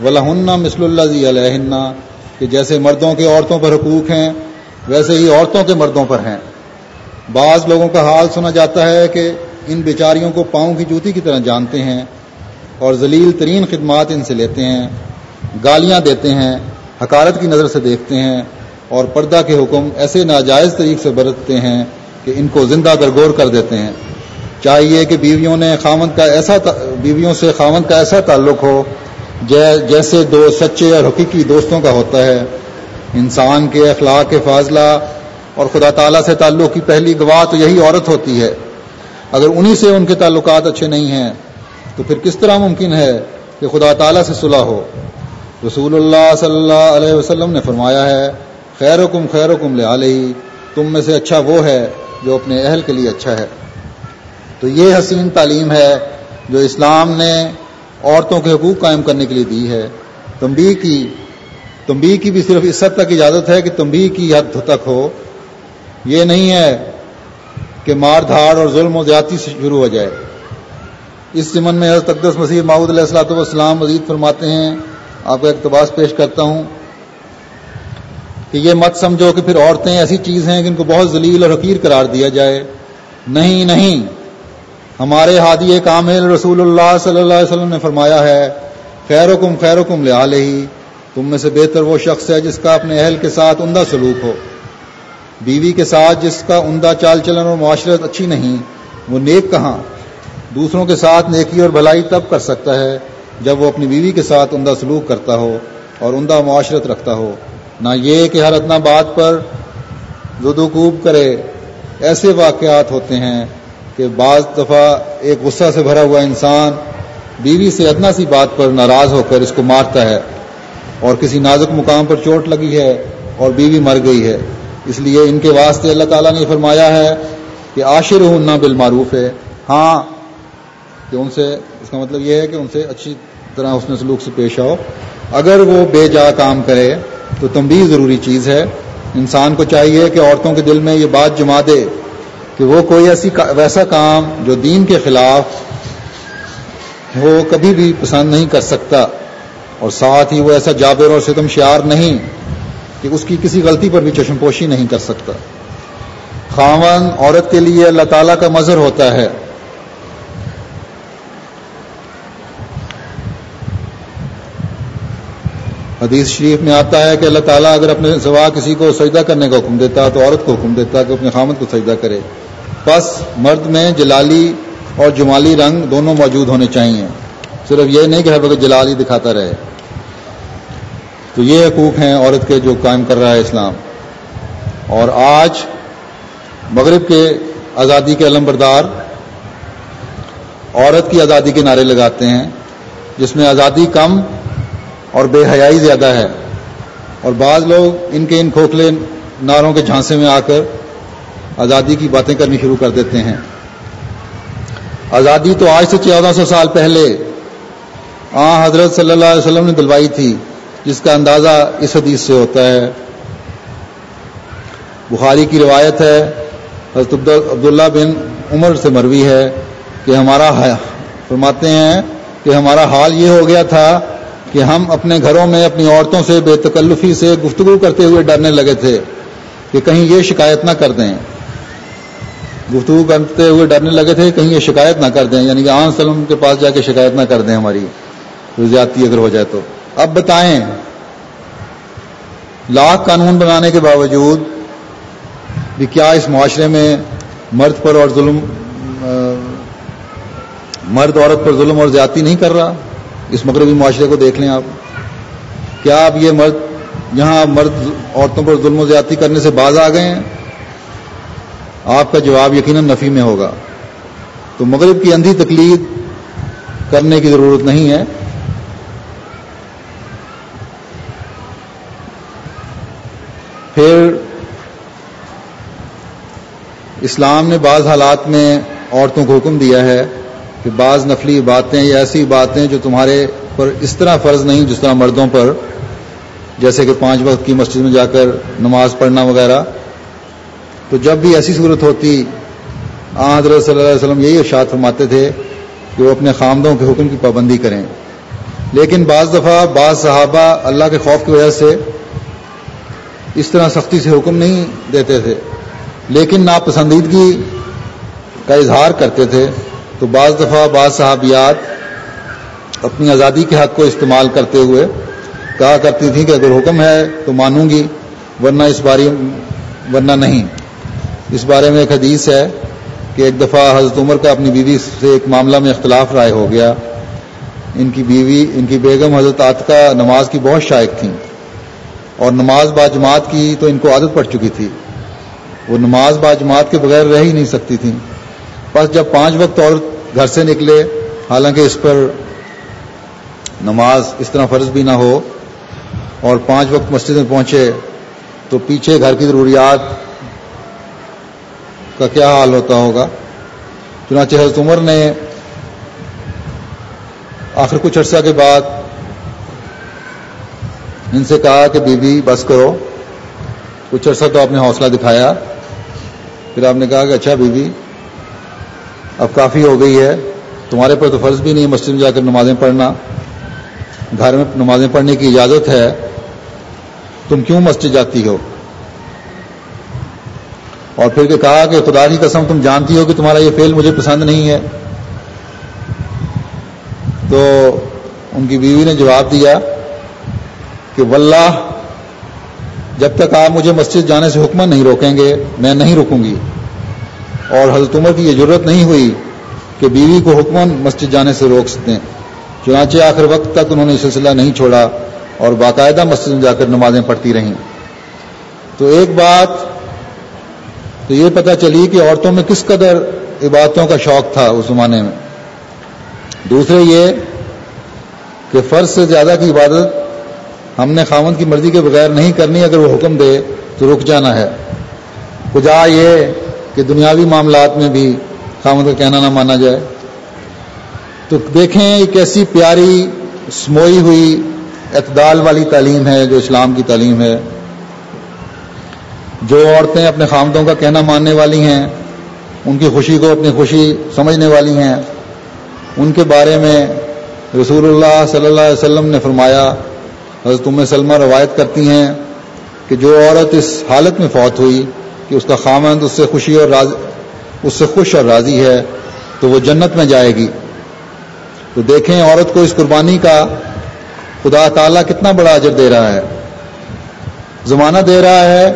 A: ولہن مثل اللہ علیہ کہ جیسے مردوں کے عورتوں پر حقوق ہیں، ویسے ہی عورتوں کے مردوں پر ہیں۔ بعض لوگوں کا حال سنا جاتا ہے کہ ان بیچاریوں کو پاؤں کی جوتی کی طرح جانتے ہیں اور ذلیل ترین خدمات ان سے لیتے ہیں، گالیاں دیتے ہیں، حکارت کی نظر سے دیکھتے ہیں۔ اور پردہ کے حکم ایسے ناجائز طریق سے برتتے ہیں کہ ان کو زندہ درگور کر دیتے ہیں۔ چاہیے کہ بیویوں نے خامند کا ایسا بیویوں سے خامند کا ایسا تعلق ہو جیسے دو سچے اور حقیقی دوستوں کا ہوتا ہے۔ انسان کے اخلاق کے فاضلہ اور خدا تعالیٰ سے تعلق کی پہلی گواہ تو یہی عورت ہوتی ہے۔ اگر انہی سے ان کے تعلقات اچھے نہیں ہیں، تو پھر کس طرح ممکن ہے کہ خدا تعالیٰ سے صلح ہو؟ رسول اللہ صلی اللہ علیہ وسلم نے فرمایا ہے خیر وکم خیر وکم لے تم میں سے اچھا وہ ہے جو اپنے اہل کے لیے اچھا ہے۔ تو یہ حسین تعلیم ہے جو اسلام نے عورتوں کے حقوق قائم کرنے کے لیے دی ہے۔ تمبی کی تمبی کی بھی صرف اس حد تک اجازت ہے کہ تمبی کی حد تک ہو۔ یہ نہیں ہے کہ مار دھاڑ اور ظلم و زیادتی سے شروع ہو جائے۔ اس زمن میں حضرت اقدس مسیح محمود علیہ السلاۃ والسلام مزید فرماتے ہیں۔ آپ کو اقتباس پیش کرتا ہوں۔ کہ یہ مت سمجھو کہ پھر عورتیں ایسی چیز ہیں کہ ان کو بہت ذلیل اور حقیر قرار دیا جائے۔ نہیں نہیں۔ ہمارے ہادی کامل رسول اللہ صلی اللہ علیہ وسلم نے فرمایا ہے خیر وکم خیر لے ہی تم میں سے بہتر وہ شخص ہے جس کا اپنے اہل کے ساتھ عمدہ سلوک ہو۔ بیوی کے ساتھ جس کا عمدہ چال چلن اور معاشرت اچھی نہیں، وہ نیک کہاں؟ دوسروں کے ساتھ نیکی اور بھلائی تب کر سکتا ہے جب وہ اپنی بیوی کے ساتھ عمدہ سلوک کرتا ہو اور عمدہ معاشرت رکھتا ہو۔ نہ یہ کہ ہر اتنا بات پر زدوکوب کرے، ایسے واقعات ہوتے ہیں کہ بعض دفعہ ایک غصہ سے بھرا ہوا انسان بیوی سے ادنا سی بات پر ناراض ہو کر اس کو مارتا ہے اور کسی نازک مقام پر چوٹ لگی ہے اور بیوی مر گئی ہے۔ اس لیے ان کے واسطے اللہ تعالیٰ نے فرمایا ہے کہ عاشر ہوں نہ بالمعروف ہے۔ ہاں کہ ان سے، اس کا مطلب یہ ہے کہ ان سے اچھی طرح اس نے سلوک سے پیش آؤ۔ اگر وہ بے جا کام کرے تو تمبی ضروری چیز ہے۔ انسان کو چاہیے کہ عورتوں کے دل میں یہ بات جما دے کہ وہ کوئی ایسی ویسا کام جو دین کے خلاف وہ کبھی بھی پسند نہیں کر سکتا اور ساتھ ہی وہ ایسا جابر اور ستم شیار نہیں کہ اس کی کسی غلطی پر بھی چشم پوشی نہیں کر سکتا۔ خاون عورت کے لیے اللہ تعالیٰ کا مظہر ہوتا ہے۔ حدیث شریف میں آتا ہے کہ اللہ تعالیٰ اگر اپنے سوا کسی کو سجدہ کرنے کا حکم دیتا تو عورت کو حکم دیتا کہ اپنے خامد کو سجدہ کرے۔ بس مرد میں جلالی اور جمالی رنگ دونوں موجود ہونے چاہیے۔ صرف یہ نہیں کہ ہر وقت جلالی دکھاتا رہے۔ تو یہ حقوق ہیں عورت کے جو قائم کر رہا ہے اسلام۔ اور آج مغرب کے آزادی کے علم بردار عورت کی آزادی کے نعرے لگاتے ہیں۔ جس میں آزادی کم اور بے حیائی زیادہ ہے۔ اور بعض لوگ ان کے ان کھوکھلے ناروں کے جھانسے میں آ کر آزادی کی باتیں کرنی شروع کر دیتے ہیں۔ آزادی تو آج سے چودہ سو سال پہلے آ حضرت صلی اللہ علیہ وسلم نے دلوائی تھی، جس کا اندازہ اس حدیث سے ہوتا ہے۔ بخاری کی روایت ہے، حضرت عبداللہ بن عمر سے مروی ہے کہ ہمارا فرماتے ہیں کہ ہمارا حال یہ ہو گیا تھا کہ ہم اپنے گھروں میں اپنی عورتوں سے بے تکلفی سے گفتگو کرتے ہوئے ڈرنے لگے تھے کہ کہیں یہ شکایت نہ کر دیں۔ گفتگو کرتے ہوئے ڈرنے لگے تھے کہیں یہ شکایت نہ کر دیں یعنی کہ آن سلم کے پاس جا کے شکایت نہ کر دیں ہماری۔ زیادتی اگر ہو جائے تو۔ اب بتائیں لاکھ قانون بنانے کے باوجود بھی کیا اس معاشرے میں مرد پر اور ظلم مرد، عورت پر ظلم اور زیادتی نہیں کر رہا؟ اس مغربی معاشرے کو دیکھ لیں آپ، کیا اب یہ مرد، یہاں مرد عورتوں پر ظلم و زیادتی کرنے سے باز آ گئے ہیں؟ آپ کا جواب یقیناً نفی میں ہوگا۔ تو مغرب کی اندھی تکلید کرنے کی ضرورت نہیں ہے۔ پھر اسلام نے بعض حالات میں عورتوں کو حکم دیا ہے۔ کہ بعض نفلی باتیں یا ایسی باتیں جو تمہارے پر اس طرح فرض نہیں جس طرح مردوں پر، جیسے کہ پانچ وقت کی مسجد میں جا کر نماز پڑھنا وغیرہ، تو جب بھی ایسی صورت ہوتی آ حضرت صلی اللہ علیہ وسلم یہی ارشاد فرماتے تھے کہ وہ اپنے خامدوں کے حکم کی پابندی کریں۔ لیکن بعض دفعہ بعض صحابہ اللہ کے خوف کی وجہ سے اس طرح سختی سے حکم نہیں دیتے تھے، لیکن ناپسندیدگی کا اظہار کرتے تھے۔ تو بعض دفعہ بعض صحابیات اپنی آزادی کے حق کو استعمال کرتے ہوئے کہا کرتی تھیں کہ اگر حکم ہے تو مانوں گی، ورنہ اس بارے ورنہ نہیں۔ اس بارے میں ایک حدیث ہے کہ ایک دفعہ حضرت عمر کا اپنی بیوی سے ایک معاملہ میں اختلاف رائے ہو گیا۔ ان کی بیوی، ان کی بیگم حضرت عطقہ نماز کی بہت شائق تھیں اور نماز با جماعت کی تو ان کو عادت پڑ چکی تھی۔ وہ نماز با جماعت کے بغیر رہ ہی نہیں سکتی تھیں۔ بس جب پانچ وقت اور گھر سے نکلے، حالانکہ اس پر نماز اس طرح فرض بھی نہ ہو، اور پانچ وقت مسجد میں پہنچے، تو پیچھے گھر کی ضروریات کا کیا حال ہوتا ہوگا؟ چنانچہ حضرت عمر نے آخر کچھ عرصہ کے بعد ان سے کہا کہ بی بی بس کرو، کچھ عرصہ تو آپ نے حوصلہ دکھایا، پھر آپ نے کہا کہ اچھا بی بی اب کافی ہو گئی ہے۔ تمہارے پر تو فرض بھی نہیں مسجد میں جا کر نمازیں پڑھنا۔ گھر میں نمازیں پڑھنے کی اجازت ہے۔ تم کیوں مسجد جاتی ہو؟ اور پھر کہا کہ خدا کی قسم تم جانتی ہو کہ تمہارا یہ فیل مجھے پسند نہیں ہے۔ تو ان کی بیوی نے جواب دیا کہ واللہ، جب تک آپ مجھے مسجد جانے سے حکمہ نہیں روکیں گے، میں نہیں رکوں گی۔ اور حضرت عمر کی یہ ضرورت نہیں ہوئی کہ بیوی کو حکمن مسجد جانے سے روک سکتے چنانچہ آخر وقت تک انہوں نے سلسلہ نہیں چھوڑا اور باقاعدہ مسجد میں جا کر نمازیں پڑھتی رہیں۔ تو ایک بات تو یہ پتہ چلی کہ عورتوں میں کس قدر عبادتوں کا شوق تھا اس زمانے میں۔ دوسرے یہ کہ فرض سے زیادہ کی عبادت ہم نے خامن کی مرضی کے بغیر نہیں کرنی، اگر وہ حکم دے تو رک جانا ہے۔ کجا یہ کہ دنیاوی معاملات میں بھی خامد کا کہنا نہ مانا جائے۔ تو دیکھیں ایک ایسی پیاری سموئی ہوئی اعتدال والی تعلیم ہے جو اسلام کی تعلیم ہے۔ جو عورتیں اپنے خامدوں کا کہنا ماننے والی ہیں، ان کی خوشی کو اپنی خوشی سمجھنے والی ہیں۔ ان کے بارے میں رسول اللہ صلی اللہ علیہ وسلم نے فرمایا، حضرت ام سلمہ روایت کرتی ہیں کہ جو عورت اس حالت میں فوت ہوئی کہ اس کا خامند اس سے خوشی اور راضی اس سے خوش اور راضی ہے، تو وہ جنت میں جائے گی۔ تو دیکھیں عورت کو اس قربانی کا خدا تعالیٰ کتنا بڑا اجر دے رہا ہے۔ زمانہ دے رہا ہے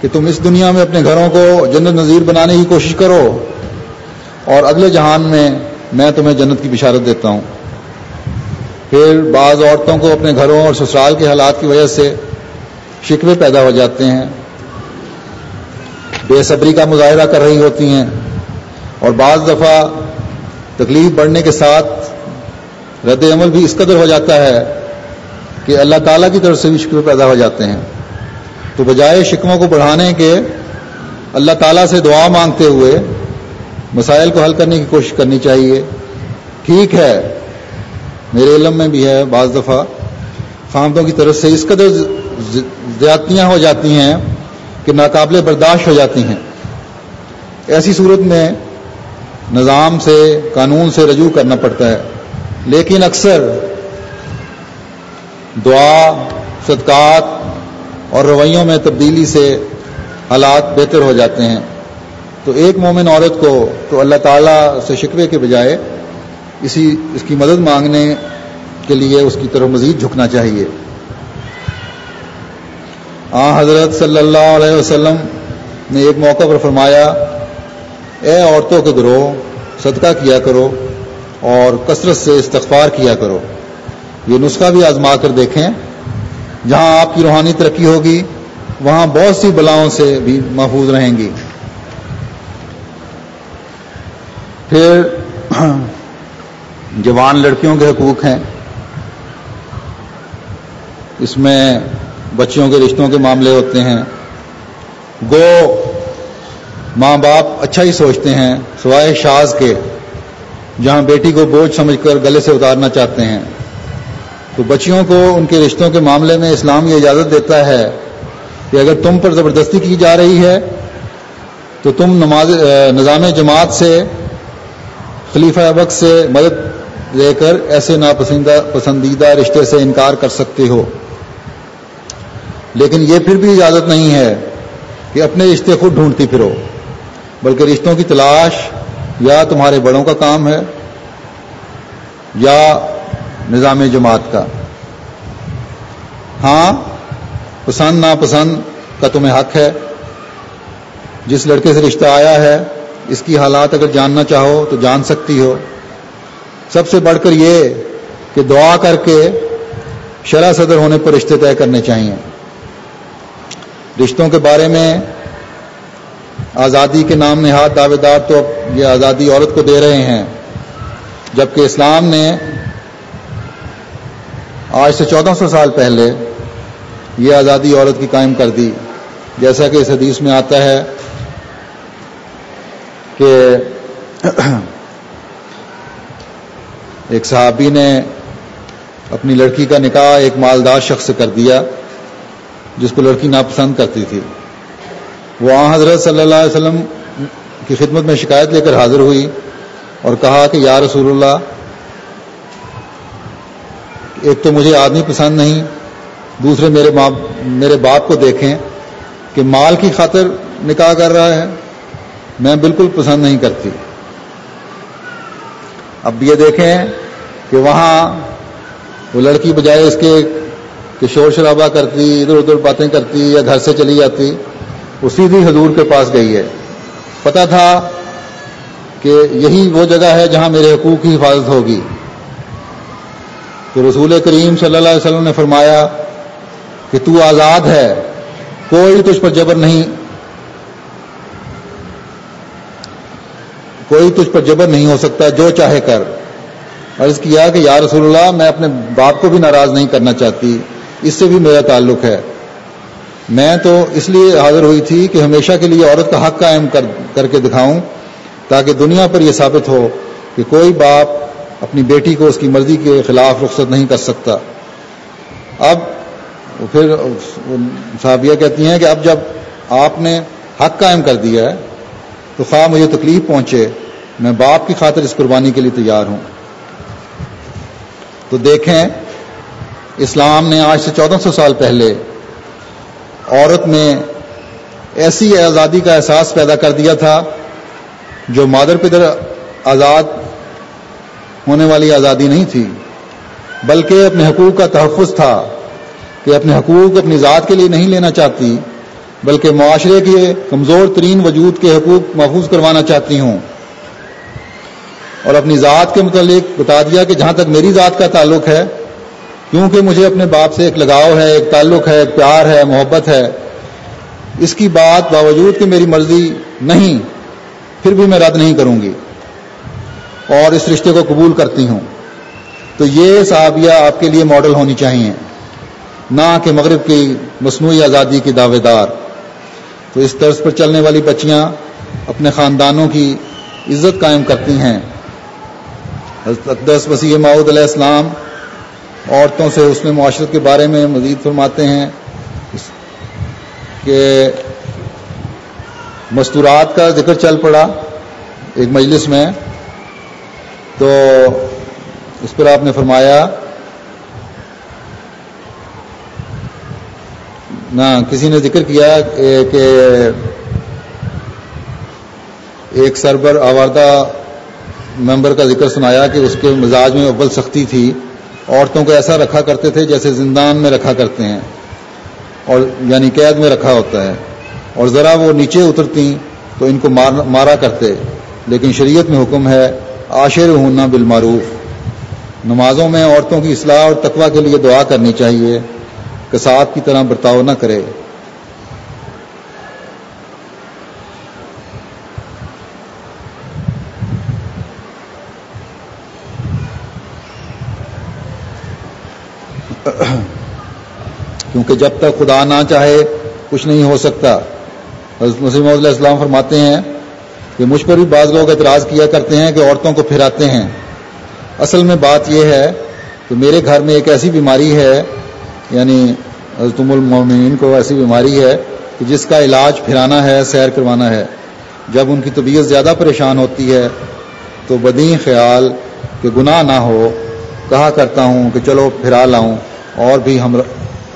A: کہ تم اس دنیا میں اپنے گھروں کو جنت نظیر بنانے کی کوشش کرو۔ اور اگلے جہان میں میں تمہیں جنت کی بشارت دیتا ہوں۔ پھر بعض عورتوں کو اپنے گھروں اور سسرال کے حالات کی وجہ سے شکوے پیدا ہو جاتے ہیں۔ بے صبری کا مظاہرہ کر رہی ہوتی ہیں اور بعض دفعہ تکلیف بڑھنے کے ساتھ رد عمل بھی اس قدر ہو جاتا ہے کہ اللہ تعالیٰ کی طرف سے بھی شکوے پیدا ہو جاتے ہیں۔ تو بجائے شکموں کو بڑھانے کے اللہ تعالیٰ سے دعا مانگتے ہوئے مسائل کو حل کرنے کی کوشش کرنی چاہیے۔ ٹھیک ہے، میرے علم میں بھی ہے بعض دفعہ خامدوں کی طرف سے اس قدر زیادتیاں ہو جاتی ہیں۔ کہ ناقابل برداشت ہو جاتی ہیں۔ ایسی صورت میں نظام سے، قانون سے رجوع کرنا پڑتا ہے۔ لیکن اکثر دعا، صدقات اور رویوں میں تبدیلی سے حالات بہتر ہو جاتے ہیں۔ تو ایک مومن عورت کو تو اللہ تعالیٰ سے شکوے کے بجائے اسی، اس کی مدد مانگنے کے لیے اس کی طرف مزید جھکنا چاہیے۔ آ، حضرت صلی اللہ علیہ وسلم نے ایک موقع پر فرمایا، اے عورتوں کے گروہ، صدقہ کیا کرو اور کثرت سے استغفار کیا کرو۔ یہ نسخہ بھی آزما کر دیکھیں، جہاں آپ کی روحانی ترقی ہوگی، وہاں بہت سی بلاؤں سے بھی محفوظ رہیں گی۔ پھر جوان لڑکیوں کے حقوق ہیں۔ اس میں بچیوں کے رشتوں کے معاملے ہوتے ہیں۔ گو ماں باپ اچھا ہی سوچتے ہیں، سوائے شاز کے، جہاں بیٹی کو بوجھ سمجھ کر گلے سے اتارنا چاہتے ہیں۔ تو بچیوں کو ان کے رشتوں کے معاملے میں اسلام یہ اجازت دیتا ہے کہ اگر تم پر زبردستی کی جا رہی ہے، تو تم نماز نظام جماعت سے، خلیفہ وقت سے مدد لے کر ایسے ناپسندہ، پسندیدہ رشتے سے انکار کر سکتے ہو۔ لیکن یہ پھر بھی اجازت نہیں ہے کہ اپنے رشتے خود ڈھونڈتی پھرو، بلکہ رشتوں کی تلاش یا تمہارے بڑوں کا کام ہے یا نظام جماعت کا۔ ہاں پسند ناپسند کا تمہیں حق ہے۔ جس لڑکے سے رشتہ آیا ہے، اس کی حالات اگر جاننا چاہو تو جان سکتی ہو۔ سب سے بڑھ کر یہ کہ دعا کر کے شرح صدر ہونے پر رشتے طے کرنے چاہیے۔ رشتوں کے بارے میں آزادی کے نام نہاد دعوے دار تو اب یہ آزادی عورت کو دے رہے ہیں، جبکہ اسلام نے آج سے چودہ سو سال پہلے یہ آزادی عورت کی قائم کر دی۔ جیسا کہ اس حدیث میں آتا ہے کہ ایک صحابی نے اپنی لڑکی کا نکاح ایک مالدار شخص سے کر دیا۔ جس کو لڑکی ناپسند کرتی تھی۔ وہ آ حضرت صلی اللہ علیہ وسلم کی خدمت میں شکایت لے کر حاضر ہوئی اور کہا کہ یا رسول اللہ، ایک تو مجھے آدمی پسند نہیں، دوسرے میرے ماں، میرے باپ کو دیکھیں کہ مال کی خاطر نکاح کر رہا ہے، میں بالکل پسند نہیں کرتی۔ اب یہ دیکھیں کہ وہاں وہ لڑکی بجائے اس کے کہ شور شرابہ کرتی، ادھر ادھر باتیں کرتی یا گھر سے چلی جاتی، وہ سیدھی حضور کے پاس گئی ہے۔ پتا تھا کہ یہی وہ جگہ ہے جہاں میرے حقوق کی حفاظت ہوگی۔ تو رسول کریم صلی اللہ علیہ وسلم نے فرمایا کہ تو آزاد ہے، کوئی تجھ پر جبر نہیں۔ کوئی تجھ پر جبر نہیں ہو سکتا، جو چاہے کر۔ عرض کیا کہ یا رسول اللہ، میں اپنے باپ کو بھی ناراض نہیں کرنا چاہتی۔ اس سے بھی میرا تعلق ہے۔ میں تو اس لیے حاضر ہوئی تھی کہ ہمیشہ کے لیے عورت کا حق قائم کر کر کے دکھاؤں تاکہ دنیا پر یہ ثابت ہو کہ کوئی باپ اپنی بیٹی کو اس کی مرضی کے خلاف رخصت نہیں کر سکتا۔ اب پھر صحابیہ کہتی ہیں کہ اب جب آپ نے حق قائم کر دیا ہے تو خواہ مجھے تکلیف پہنچے، میں باپ کی خاطر اس قربانی کے لیے تیار ہوں۔ تو دیکھیں اسلام نے آج سے چودہ سو سال پہلے عورت میں ایسی آزادی کا احساس پیدا کر دیا تھا جو مادر پدر آزاد ہونے والی آزادی نہیں تھی، بلکہ اپنے حقوق کا تحفظ تھا کہ اپنے حقوق اپنی ذات کے لیے نہیں لینا چاہتی، بلکہ معاشرے کے کمزور ترین وجود کے حقوق محفوظ کروانا چاہتی ہوں۔ اور اپنی ذات کے متعلق بتا دیا کہ جہاں تک میری ذات کا تعلق ہے کیونکہ مجھے اپنے باپ سے ایک لگاؤ ہے، ایک تعلق ہے، ایک پیار ہے، محبت ہے، اس کی بات باوجود کہ میری مرضی نہیں، پھر بھی میں رد نہیں کروں گی اور اس رشتے کو قبول کرتی ہوں۔ تو یہ صحابیہ آپ کے لیے ماڈل ہونی چاہیے، نہ کہ مغرب کی مصنوعی آزادی کی دعوے دار۔ تو اس طرز پر چلنے والی بچیاں اپنے خاندانوں کی عزت قائم کرتی ہیں۔ حضرت اقدس وسیع ماؤد علیہ السلام عورتوں سے اس میں معاشرت کے بارے میں مزید فرماتے ہیں کہ مستورات کا ذکر چل پڑا ایک مجلس میں، تو اس پر آپ نے فرمایا، نہ کسی نے ذکر کیا کہ ایک سربر آواردہ ممبر کا ذکر سنایا کہ اس کے مزاج میں اول سختی تھی۔ عورتوں کو ایسا رکھا کرتے تھے جیسے زندان میں رکھا کرتے ہیں اور یعنی قید میں رکھا ہوتا ہے اور ذرا وہ نیچے اترتی تو ان کو مارا کرتے، لیکن شریعت میں حکم ہے عاشر ہونا بالمعروف۔ نمازوں میں عورتوں کی اصلاح اور تقوی کے لیے دعا کرنی چاہیے کسات کی طرح برتاؤ نہ کرے۔ کیونکہ جب تک خدا نہ چاہے کچھ نہیں ہو سکتا۔ حضرت مسیم علیہ السلام فرماتے ہیں کہ مجھ پر بھی بعض لوگ اعتراض کیا کرتے ہیں کہ عورتوں کو پھراتے ہیں۔ اصل میں بات یہ ہے کہ میرے گھر میں ایک ایسی بیماری ہے یعنی حضرت المومنین کو ایسی بیماری ہے کہ جس کا علاج پھرانا ہے، سیر کروانا ہے۔ جب ان کی طبیعت زیادہ پریشان ہوتی ہے تو بدی خیال کہ گناہ نہ ہو۔ کہا کرتا ہوں کہ چلو پھرا لاؤں اور بھی ہم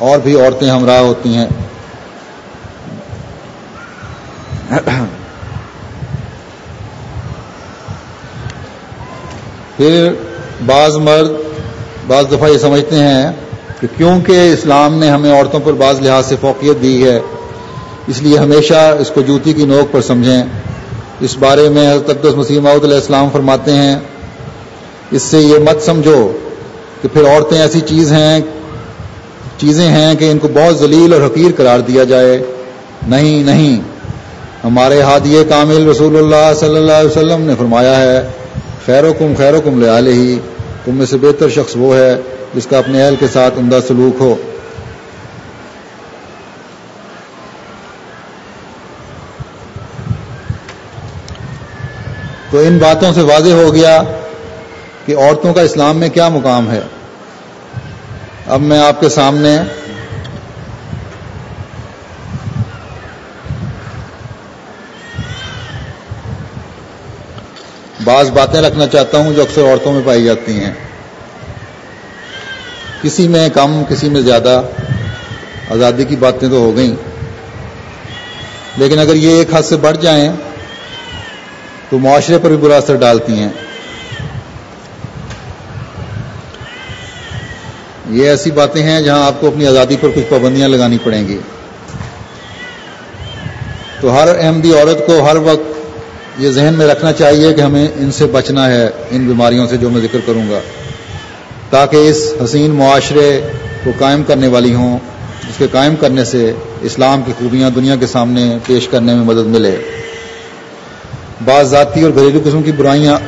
A: اور بھی عورتیں ہمراہ ہوتی ہیں۔ پھر بعض مرد بعض دفعہ یہ سمجھتے ہیں کہ کیونکہ اسلام نے ہمیں عورتوں پر بعض لحاظ سے فوقیت دی ہے، اس لیے ہمیشہ اس کو جوتی کی نوک پر سمجھیں۔ اس بارے میں حضرت مسیم علیہ السلام فرماتے ہیں، اس سے یہ مت سمجھو کہ پھر عورتیں ایسی چیز ہیں چیزیں ہیں کہ ان کو بہت ذلیل اور حقیر قرار دیا جائے۔ نہیں نہیں۔ ہمارے ہادی کامل رسول اللہ صلی اللہ علیہ وسلم نے فرمایا ہے خیر و کم خیر و کم لے ہی تم میں سے بہتر شخص وہ ہے جس کا اپنے اہل کے ساتھ عمدہ سلوک ہو۔ تو ان باتوں سے واضح ہو گیا کہ عورتوں کا اسلام میں کیا مقام ہے۔ اب میں آپ کے سامنے بعض باتیں رکھنا چاہتا ہوں جو اکثر عورتوں میں پائی جاتی ہیں۔ کسی میں کم، کسی میں زیادہ۔ آزادی کی باتیں تو ہو گئیں۔ لیکن اگر یہ ایک حد سے بڑھ جائیں تو معاشرے پر بھی برا اثر ڈالتی ہیں۔ یہ ایسی باتیں ہیں جہاں آپ کو اپنی آزادی پر کچھ پابندیاں لگانی پڑیں گی۔ تو ہر احمدی عورت کو ہر وقت یہ ذہن میں رکھنا چاہیے کہ ہمیں ان سے بچنا ہے، ان بیماریوں سے جو میں ذکر کروں گا۔ تاکہ اس حسین معاشرے کو قائم کرنے والی ہوں جس کے قائم کرنے سے اسلام کی خوبیاں دنیا کے سامنے پیش کرنے میں مدد ملے۔ بعض ذاتی اور گھریلو قسم کی برائیاں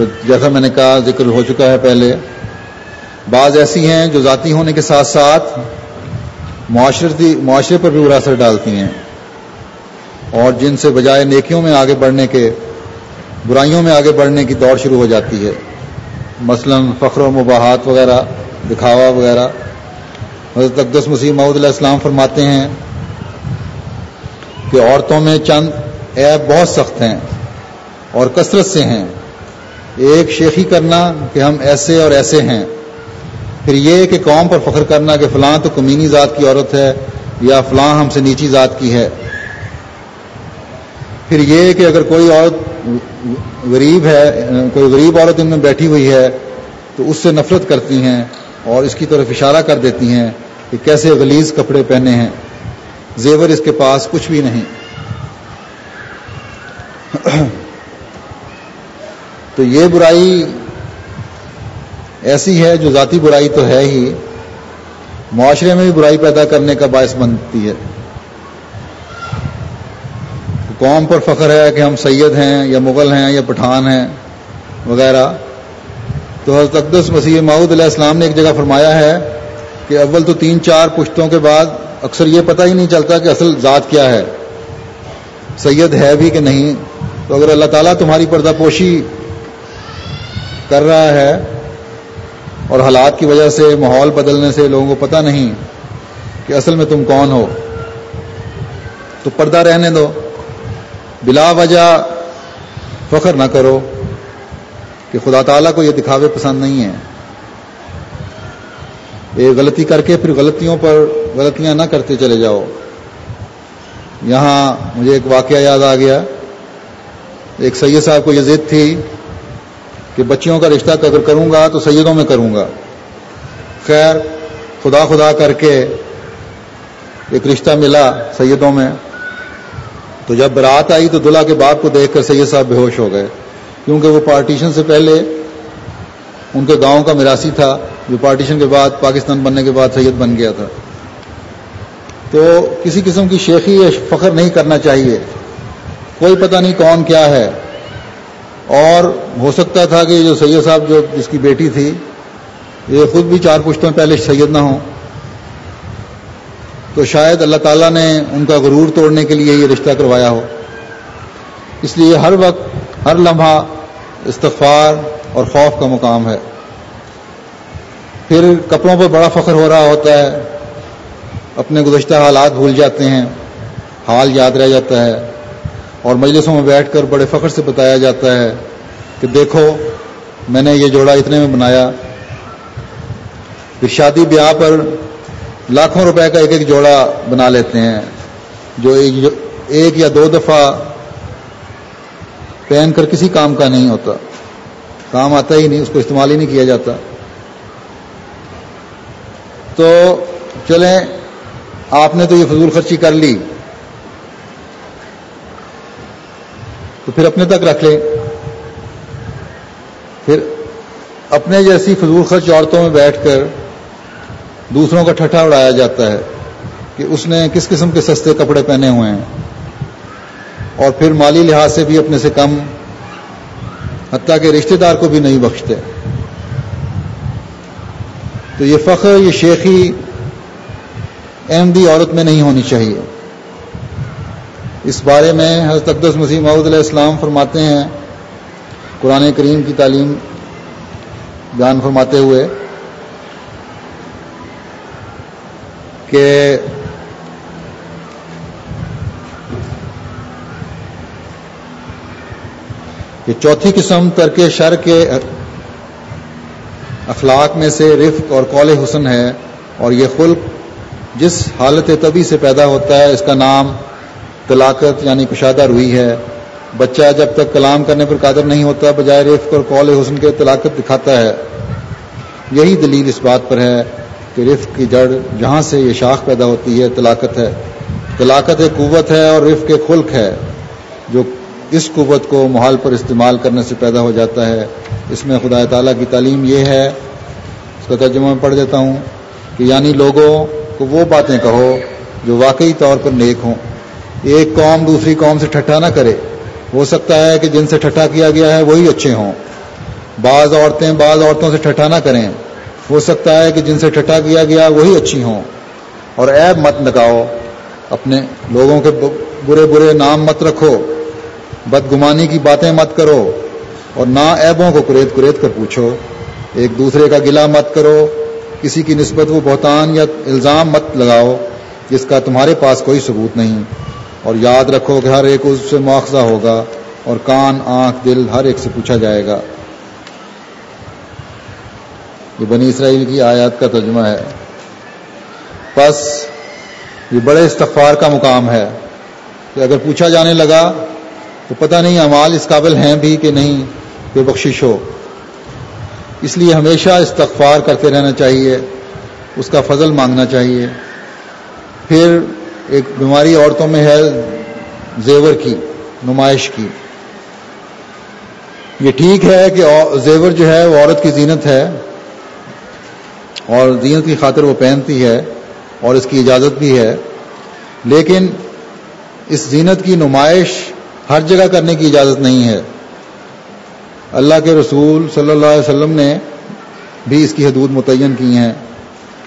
A: تو جیسا میں نے کہا ذکر ہو چکا ہے پہلے، بعض ایسی ہیں جو ذاتی ہونے کے ساتھ ساتھ معاشرتی معاشرے پر بھی برا اثر ڈالتی ہیں۔ اور جن سے بجائے نیکیوں میں آگے بڑھنے کے، برائیوں میں آگے بڑھنے کی دوڑ شروع ہو جاتی ہے۔ مثلا فخر و مباحات وغیرہ، دکھاوا وغیرہ۔ حضرت اقدس مسیح محدود علیہ السلام فرماتے ہیں کہ عورتوں میں چند ایپ بہت سخت ہیں اور کثرت سے ہیں۔ ایک شیخی کرنا کہ ہم ایسے اور ایسے ہیں۔ پھر یہ کہ قوم پر فخر کرنا کہ فلاں تو کمینی ذات کی عورت ہے یا فلاں ہم سے نیچی ذات کی ہے۔ پھر یہ کہ اگر کوئی عورت غریب ہے، کوئی غریب عورت ان میں بیٹھی ہوئی ہے تو اس سے نفرت کرتی ہیں اور اس کی طرف اشارہ کر دیتی ہیں کہ کیسے غلیظ کپڑے پہنے ہیں۔ زیور اس کے پاس کچھ بھی نہیں۔ تو یہ برائی ایسی ہے جو ذاتی برائی تو ہے ہی، معاشرے میں بھی برائی پیدا کرنے کا باعث بنتی ہے۔ قوم پر فخر ہے کہ ہم سید ہیں یا مغل ہیں یا پٹھان ہیں وغیرہ۔ تو حضرت اقدس مسیح معود علیہ السلام نے ایک جگہ فرمایا ہے کہ اول تو تین چار پشتوں کے بعد اکثر یہ پتہ ہی نہیں چلتا کہ اصل ذات کیا ہے۔ سید ہے بھی کہ نہیں؟ تو اگر اللہ تعالیٰ تمہاری پردہ پوشی کر رہا ہے اور حالات کی وجہ سے، ماحول بدلنے سے لوگوں کو پتہ نہیں کہ اصل میں تم کون ہو۔ تو پردہ رہنے دو۔ بلا وجہ فخر نہ کرو کہ خدا تعالیٰ کو یہ دکھاوے پسند نہیں ہے یہ غلطی کر کے پھر غلطیوں پر غلطیاں نہ کرتے چلے جاؤ۔ یہاں مجھے ایک واقعہ یاد آ گیا۔ ایک سید صاحب کو یہ ضد تھی۔ کہ بچیوں کا رشتہ اگر کروں گا تو سیدوں میں کروں گا۔ خیر، خدا خدا کر کے ایک رشتہ ملا سیدوں میں۔ تو جب برات آئی تو دلہا کے باپ کو دیکھ کر سید صاحب بے ہوش ہو گئے۔ کیونکہ وہ پارٹیشن سے پہلے ان کے گاؤں کا میراسی تھا، جو پارٹیشن کے بعد پاکستان بننے کے بعد سید بن گیا تھا۔ تو کسی قسم کی شیخی یا فخر نہیں کرنا چاہیے۔ کوئی پتہ نہیں کون کیا ہے۔ اور ہو سکتا تھا کہ جو سید صاحب جو جس کی بیٹی تھی، یہ خود بھی چار پشتوں پہلے سید نہ ہوں۔ تو شاید اللہ تعالیٰ نے ان کا غرور توڑنے کے لیے یہ رشتہ کروایا ہو۔ اس لیے ہر وقت، ہر لمحہ استغفار اور خوف کا مقام ہے۔ پھر کپڑوں پر بڑا فخر ہو رہا ہوتا ہے۔ اپنے گزشتہ حالات بھول جاتے ہیں۔ حال یاد رہ جاتا ہے۔ اور مجلسوں میں بیٹھ کر بڑے فخر سے بتایا جاتا ہے کہ دیکھو، میں نے یہ جوڑا اتنے میں بنایا۔ پھر شادی بیاہ پر لاکھوں روپے کا ایک ایک جوڑا بنا لیتے ہیں، جو ایک یا دو دفعہ پہن کر کسی کام کا نہیں ہوتا۔ کام آتا ہی نہیں، اس کو استعمال ہی نہیں کیا جاتا۔ تو چلیں، آپ نے تو یہ فضول خرچی کر لی۔ تو پھر اپنے تک رکھ لیں۔ پھر اپنے جیسی فضول خرچ عورتوں میں بیٹھ کر دوسروں کا ٹھٹھا اڑایا جاتا ہے کہ اس نے کس قسم کے سستے کپڑے پہنے ہوئے ہیں۔ اور پھر مالی لحاظ سے بھی اپنے سے کم، حتیٰ کہ رشتہ دار کو بھی نہیں بخشتے۔ تو یہ فخر، یہ شیخی احمدی عورت میں نہیں ہونی چاہیے۔ اس بارے میں حضرت اقدس مسیح محدود علیہ السلام فرماتے ہیں، قرآن کریم کی تعلیم بیان فرماتے ہوئے کہ کہ چوتھی قسم ترک شر کے اخلاق میں سے رفق اور قول حسن ہے اور یہ خلق جس حالت طبی سے پیدا ہوتا ہے، اس کا نام طلاقت یعنی کشادہ روئی ہے۔ بچہ جب تک کلام کرنے پر قادر نہیں ہوتا، بجائے رفق اور قول حسن کے طلاقت دکھاتا ہے۔ یہی دلیل اس بات پر ہے کہ رفق کی جڑ جہاں سے یہ شاخ پیدا ہوتی ہے، طلاقت ہے۔ طلاقت ایک قوت ہے اور رفق ایک خلق ہے، جو اس قوت کو محال پر استعمال کرنے سے پیدا ہو جاتا ہے۔ اس میں خدا تعالیٰ کی تعلیم یہ ہے، اس کا ترجمہ میں پڑھ دیتا ہوں کہ یعنی لوگوں کو وہ باتیں کہو جو واقعی طور پر نیک ہوں۔ ایک قوم دوسری قوم سے ٹھٹھا نہ کرے۔ ہو سکتا ہے کہ جن سے ٹھٹھا کیا گیا ہے وہی اچھے ہوں۔ بعض عورتیں بعض عورتوں سے ٹھٹھا نہ کریں۔ ہو سکتا ہے کہ جن سے ٹھٹھا کیا گیا وہی اچھی ہوں۔ اور عیب مت لگاؤ۔ اپنے لوگوں کے برے برے نام مت رکھو۔ بدگمانی کی باتیں مت کرو۔ اور نہ ایبوں کو کریت کریت کر پوچھو۔ ایک دوسرے کا گلا مت کرو۔ کسی کی نسبت وہ بہتان یا الزام مت لگاؤ جس کا تمہارے پاس کوئی ثبوت نہیں۔ اور یاد رکھو کہ ہر ایک اس سے مواخذہ ہوگا اور کان، آنکھ، دل ہر ایک سے پوچھا جائے گا۔ یہ بنی اسرائیل کی آیات کا ترجمہ ہے۔ پس یہ بڑے استغفار کا مقام ہے کہ اگر پوچھا جانے لگا تو پتہ نہیں امال اس قابل ہیں بھی کہ نہیں کہ بخشش ہو۔ اس لیے ہمیشہ استغفار کرتے رہنا چاہیے، اس کا فضل مانگنا چاہیے۔ پھر ایک بیماری عورتوں میں ہے، زیور کی، نمائش کی۔ یہ ٹھیک ہے کہ زیور جو ہے، وہ عورت کی زینت ہے اور زینت کی خاطر وہ پہنتی ہے اور اس کی اجازت بھی ہے۔ لیکن اس زینت کی نمائش ہر جگہ کرنے کی اجازت نہیں ہے۔ اللہ کے رسول صلی اللہ علیہ وسلم نے بھی اس کی حدود متعین کی ہیں۔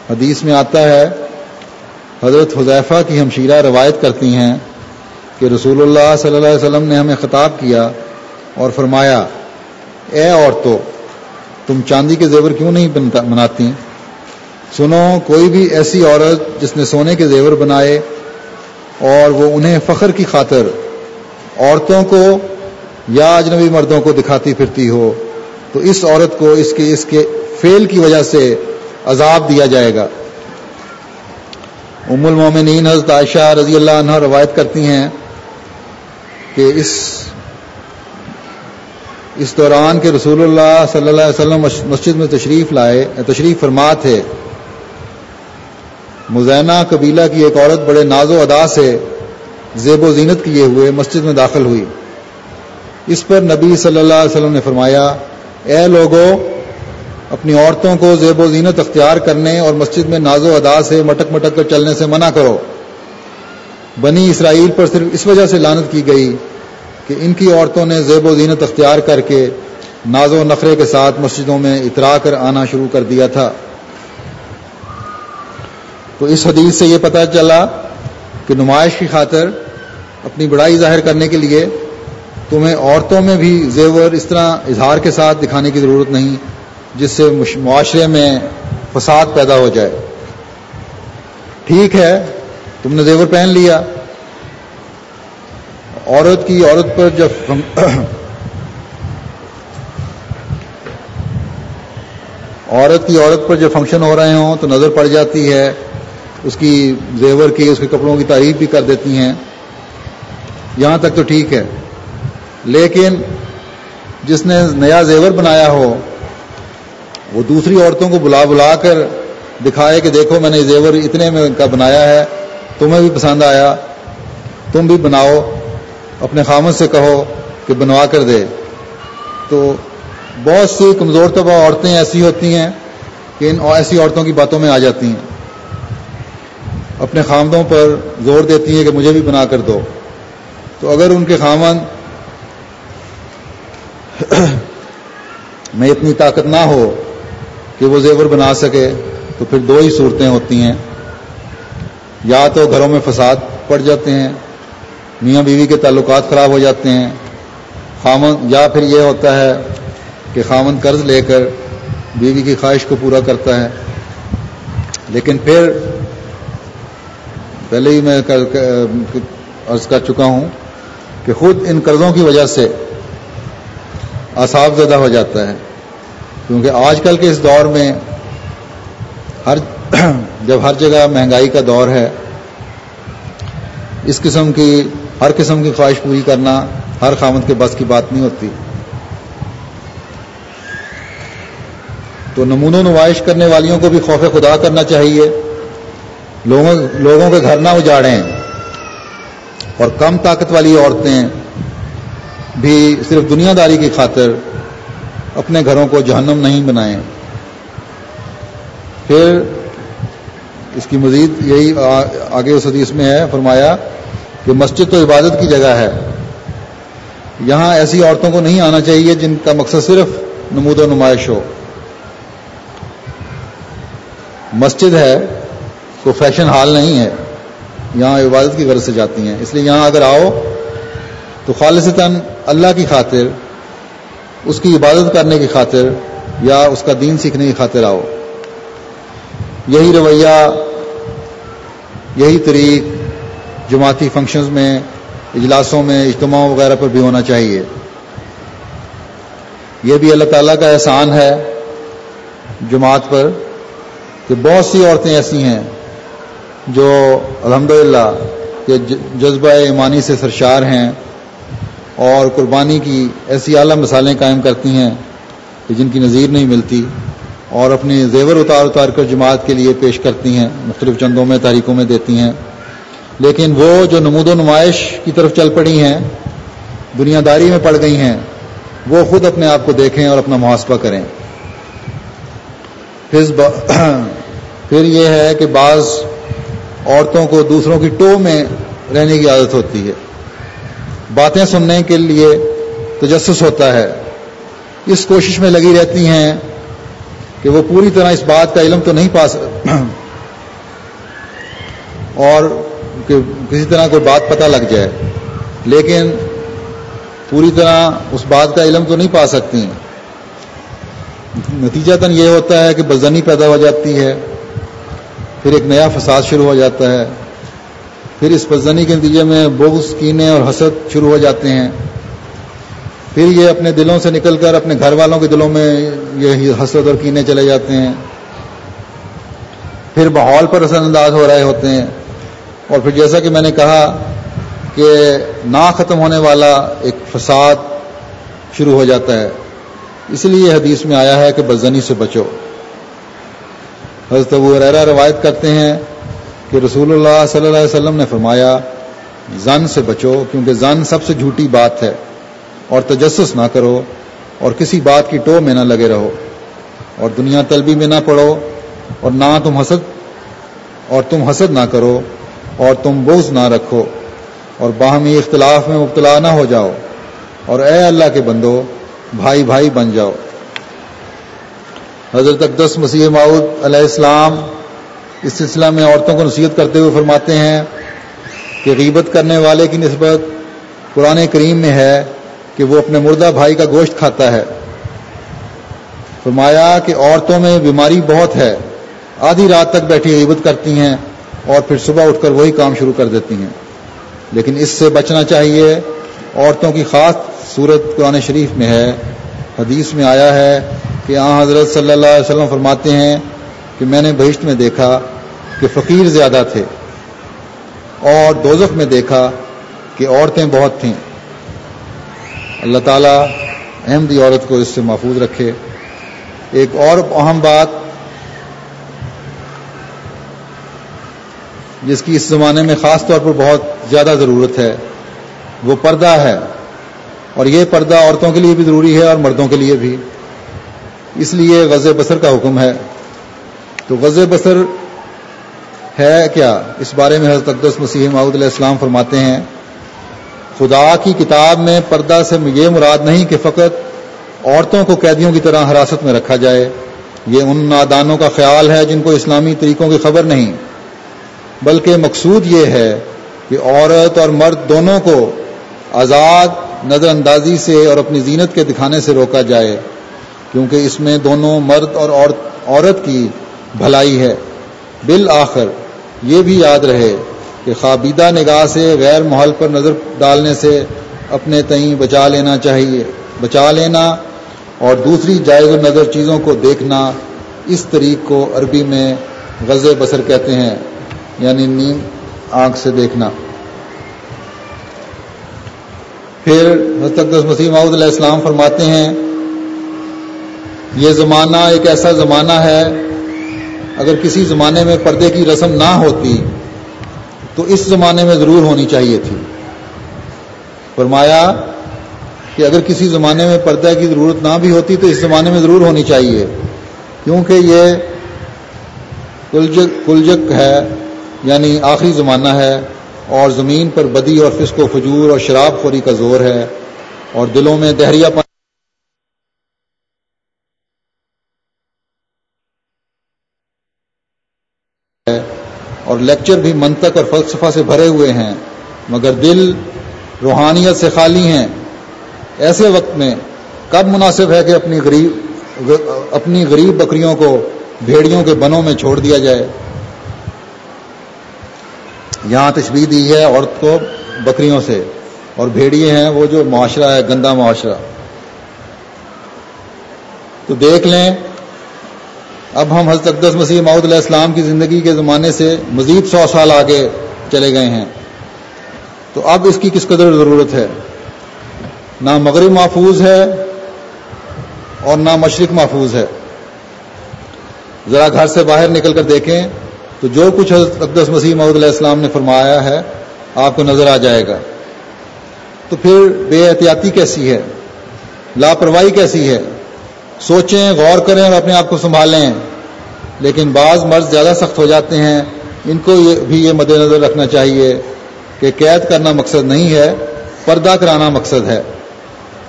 A: حدیث میں آتا ہے حضرت حذیفہ کی ہمشیرہ روایت کرتی ہیں کہ رسول اللہ صلی اللہ علیہ وسلم نے ہمیں خطاب کیا اور فرمایا، اے عورتوں، تم چاندی کے زیور کیوں نہیں بناتی سنو، کوئی بھی ایسی عورت جس نے سونے کے زیور بنائے اور وہ انہیں فخر کی خاطر عورتوں کو یا اجنبی مردوں کو دکھاتی پھرتی ہو، تو اس عورت کو اس کے اس کے فیل کی وجہ سے عذاب دیا جائے گا۔ ام المومنین حضرت عائشہ رضی اللہ عنہ روایت کرتی ہیں کہ اس اس دوران کے رسول اللہ صلی اللہ علیہ وسلم مسجد میں تشریف لائے، تشریف فرما تھے۔ مزینہ قبیلہ کی ایک عورت بڑے ناز و ادا سے زیب و زینت کیے ہوئے مسجد میں داخل ہوئی۔ اس پر نبی صلی اللہ علیہ وسلم نے فرمایا، اے لوگوں اپنی عورتوں کو زیب و زینت اختیار کرنے اور مسجد میں ناز و ادا سے مٹک مٹک کر چلنے سے منع کرو۔ بنی اسرائیل پر صرف اس وجہ سے لانت کی گئی کہ ان کی عورتوں نے زیب و زینت اختیار کر کے ناز و نخرے کے ساتھ مسجدوں میں اترا کر آنا شروع کر دیا تھا۔ تو اس حدیث سے یہ پتہ چلا کہ نمائش کی خاطر اپنی بڑائی ظاہر کرنے کے لیے تمہیں عورتوں میں بھی زیور اس طرح اظہار کے ساتھ دکھانے کی ضرورت نہیں۔ جس سے معاشرے میں فساد پیدا ہو جائے۔ ٹھیک ہے، تم نے زیور پہن لیا۔ عورت کی عورت پر جب عورت کی عورت پر جب فنکشن ہو رہے ہوں تو نظر پڑ جاتی ہے۔ اس کی زیور کی، اس کے کپڑوں کی تعریف بھی کر دیتی ہیں۔ یہاں تک تو ٹھیک ہے۔ لیکن جس نے نیا زیور بنایا ہو وہ دوسری عورتوں کو بلا بلا کر دکھائے کہ دیکھو میں نے زیور اتنے میں کا بنایا ہے، تمہیں بھی پسند آیا، تم بھی بناؤ، اپنے خامد سے کہو کہ بنوا کر دے۔ تو بہت سی کمزور طبع عورتیں ایسی ہوتی ہیں کہ ان ایسی عورتوں کی باتوں میں آ جاتی ہیں۔ اپنے خامدوں پر زور دیتی ہیں کہ مجھے بھی بنا کر دو۔ تو اگر ان کے خامن میں اتنی طاقت نہ ہو کہ وہ زیور بنا سکے تو پھر دو ہی صورتیں ہوتی ہیں۔ یا تو گھروں میں فساد پڑ جاتے ہیں، میاں بیوی کے تعلقات خراب ہو جاتے ہیں۔ خامن، یا پھر یہ ہوتا ہے کہ خامن قرض لے کر بیوی کی خواہش کو پورا کرتا ہے۔ لیکن پھر پہلے ہی میں عرض کر چکا ہوں کہ خود ان قرضوں کی وجہ سے اصاب زدہ ہو جاتا ہے۔ کیونکہ آج کل کے اس دور میں ہر جب ہر جگہ مہنگائی کا دور ہے، اس قسم کی، ہر قسم کی خواہش پوری کرنا ہر خامد کے بس کی بات نہیں ہوتی۔ تو نمون و نمائش کرنے والیوں کو بھی خوف خدا کرنا چاہیے۔ لوگوں لوگوں کے گھر نہ اجاڑیں۔ اور کم طاقت والی عورتیں بھی صرف دنیا داری کی خاطر اپنے گھروں کو جہنم نہیں بنائیں۔ پھر اس کی مزید یہی آگے اس حدیث میں ہے، فرمایا کہ مسجد تو عبادت کی جگہ ہے۔ یہاں ایسی عورتوں کو نہیں آنا چاہیے جن کا مقصد صرف نمود و نمائش ہو۔ مسجد ہے کوئی فیشن ہال نہیں ہے۔ یہاں عبادت کی غرض سے جاتی ہیں۔ اس لیے یہاں اگر آؤ تو خالصتاً اللہ کی خاطر اس کی عبادت کرنے کی خاطر یا اس کا دین سیکھنے کی خاطر آؤ۔ یہی رویہ، یہی طریق جماعتی فنکشنز میں، اجلاسوں میں اجتماع وغیرہ پر بھی ہونا چاہیے۔ یہ بھی اللہ تعالیٰ کا احسان ہے جماعت پر کہ بہت سی عورتیں ایسی ہیں جو الحمدللہ، یہ جذبہ ایمانی سے سرشار ہیں۔ اور قربانی کی ایسی اعلیٰ مثالیں قائم کرتی ہیں کہ جن کی نظیر نہیں ملتی اور اپنی زیور اتار اتار کر جماعت کے لیے پیش کرتی ہیں، مختلف چندوں میں تاریخوں میں دیتی ہیں۔ لیکن وہ جو نمود و نمائش کی طرف چل پڑی ہیں، دنیا داری میں پڑ گئی ہیں، وہ خود اپنے آپ کو دیکھیں اور اپنا محاسبہ کریں۔ پھر یہ ہے کہ بعض عورتوں کو دوسروں کی ٹو میں رہنے کی عادت ہوتی ہے۔ باتیں سننے کے لیے تجسس ہوتا ہے۔ اس کوشش میں لگی رہتی ہیں کہ وہ پوری طرح اس بات کا علم تو نہیں پا سک، اور کہ کسی طرح کوئی بات پتہ لگ جائے۔ لیکن پوری طرح اس بات کا علم تو نہیں پا سکتی۔ نتیجہ تن یہ ہوتا ہے کہ بزنی پیدا ہو جاتی ہے، پھر ایک نیا فساد شروع ہو جاتا ہے۔ پھر اس بزنی کے نتیجے میں بغض، کینے اور حسد شروع ہو جاتے ہیں۔ پھر یہ اپنے دلوں سے نکل کر اپنے گھر والوں کے دلوں میں یہ حسد اور کینے چلے جاتے ہیں۔ پھر ماحول پر اثر انداز ہو رہے ہوتے ہیں۔ اور پھر جیسا کہ میں نے کہا کہ نہ ختم ہونے والا ایک فساد شروع ہو جاتا ہے۔ اس لیے حدیث میں آیا ہے کہ بزنی سے بچو۔ حضرت ابو ریرا روایت کرتے ہیں کہ رسول اللہ صلی اللہ علیہ وسلم نے فرمایا، زن سے بچو، کیونکہ زن سب سے جھوٹی بات ہے، اور تجسس نہ کرو، اور کسی بات کی ٹو میں نہ لگے رہو، اور دنیا طلبی میں نہ پڑو، اور نہ تم حسد، اور تم حسد نہ کرو، اور تم بوجھ نہ رکھو، اور باہمی اختلاف میں مبتلا نہ ہو جاؤ، اور اے اللہ کے بندو، بھائی بھائی بن جاؤ۔ حضرت اقدس مسیح معود علیہ السلام اس سلسلہ میں عورتوں کو نصیحت کرتے ہوئے فرماتے ہیں کہ غیبت کرنے والے کی نسبت قرآن کریم میں ہے کہ وہ اپنے مردہ بھائی کا گوشت کھاتا ہے۔ فرمایا کہ عورتوں میں بیماری بہت ہے۔ آدھی رات تک بیٹھی غیبت کرتی ہیں اور پھر صبح اٹھ کر وہی کام شروع کر دیتی ہیں۔ لیکن اس سے بچنا چاہیے، عورتوں کی خاص صورت قرآن شریف میں ہے۔ حدیث میں آیا ہے کہ آ حضرت صلی اللہ علیہ وسلم فرماتے ہیں کہ میں نے بہشت میں دیکھا کہ فقیر زیادہ تھے اور دوزخ میں دیکھا کہ عورتیں بہت تھیں۔ اللہ تعالیٰ احمدی عورت کو اس سے محفوظ رکھے۔ ایک اور اہم بات جس کی اس زمانے میں خاص طور پر بہت زیادہ ضرورت ہے، وہ پردہ ہے۔ اور یہ پردہ عورتوں کے لیے بھی ضروری ہے اور مردوں کے لیے بھی۔ اس لیے غز بسر کا حکم ہے۔ تو غز بسر ہے کیا؟ اس بارے میں حضرت اقدس مسیح معود علیہ السلام فرماتے ہیں، خدا کی کتاب میں پردہ سے یہ مراد نہیں کہ فقط عورتوں کو قیدیوں کی طرح حراست میں رکھا جائے، یہ ان نادانوں کا خیال ہے جن کو اسلامی طریقوں کی خبر نہیں۔ بلکہ مقصود یہ ہے کہ عورت اور مرد دونوں کو آزاد نظر اندازی سے اور اپنی زینت کے دکھانے سے روکا جائے، کیونکہ اس میں دونوں مرد اور عورت کی بھلائی ہے۔ بالآخر، یہ بھی یاد رہے کہ خوابیدہ نگاہ سے غیر محل پر نظر ڈالنے سے اپنے تئیں بچا لینا چاہیے۔ بچا لینا اور دوسری جائز نظر چیزوں کو دیکھنا اس طریق کو عربی میں غز بسر کہتے ہیں یعنی نیم آنکھ سے دیکھنا۔ پھر حضرت مسیح محدود علیہ السلام فرماتے ہیں، یہ زمانہ ایک ایسا زمانہ ہے اگر کسی زمانے میں پردے کی رسم نہ ہوتی، تو اس زمانے میں ضرور ہونی چاہیے تھی۔ فرمایا کہ اگر کسی زمانے میں پردہ کی ضرورت نہ بھی ہوتی، تو اس زمانے میں ضرور ہونی چاہیے۔ کیونکہ یہ کلجک کلجک ہے یعنی آخری زمانہ ہے، اور زمین پر بدی اور فسق و فجور اور شراب خوری کا زور ہے، اور دلوں میں دہریا پن اور لیکچر بھی منطق اور فلسفہ سے بھرے ہوئے ہیں، مگر دل روحانیت سے خالی ہیں۔ ایسے وقت میں کب مناسب ہے کہ اپنی غریب اپنی غریب بکریوں کو بھیڑیوں کے بنوں میں چھوڑ دیا جائے؟ یہاں تشبیح دی ہے عورت کو بکریوں سے، اور بھیڑیے ہیں وہ جو معاشرہ ہے، گندا معاشرہ۔ تو دیکھ لیں اب ہم حضرت اقدس مسیح معود علیہ السلام کی زندگی کے زمانے سے مزید سو سال آگے چلے گئے ہیں۔ تو اب اس کی کس قدر ضرورت ہے؟ نہ مغرب محفوظ ہے اور نہ مشرق محفوظ ہے۔ ذرا گھر سے باہر نکل کر دیکھیں تو جو کچھ حضرت اقدس مسیح محدود علیہ السلام نے فرمایا ہے، آپ کو نظر آ جائے گا۔ تو پھر بے احتیاطی کیسی ہے؟ لاپرواہی کیسی ہے؟ سوچیں، غور کریں اور اپنے آپ کو سنبھالیں۔ لیکن بعض مرض زیادہ سخت ہو جاتے ہیں۔ ان کو یہ بھی یہ مد نظر رکھنا چاہیے کہ قید کرنا مقصد نہیں ہے، پردہ کرانا مقصد ہے۔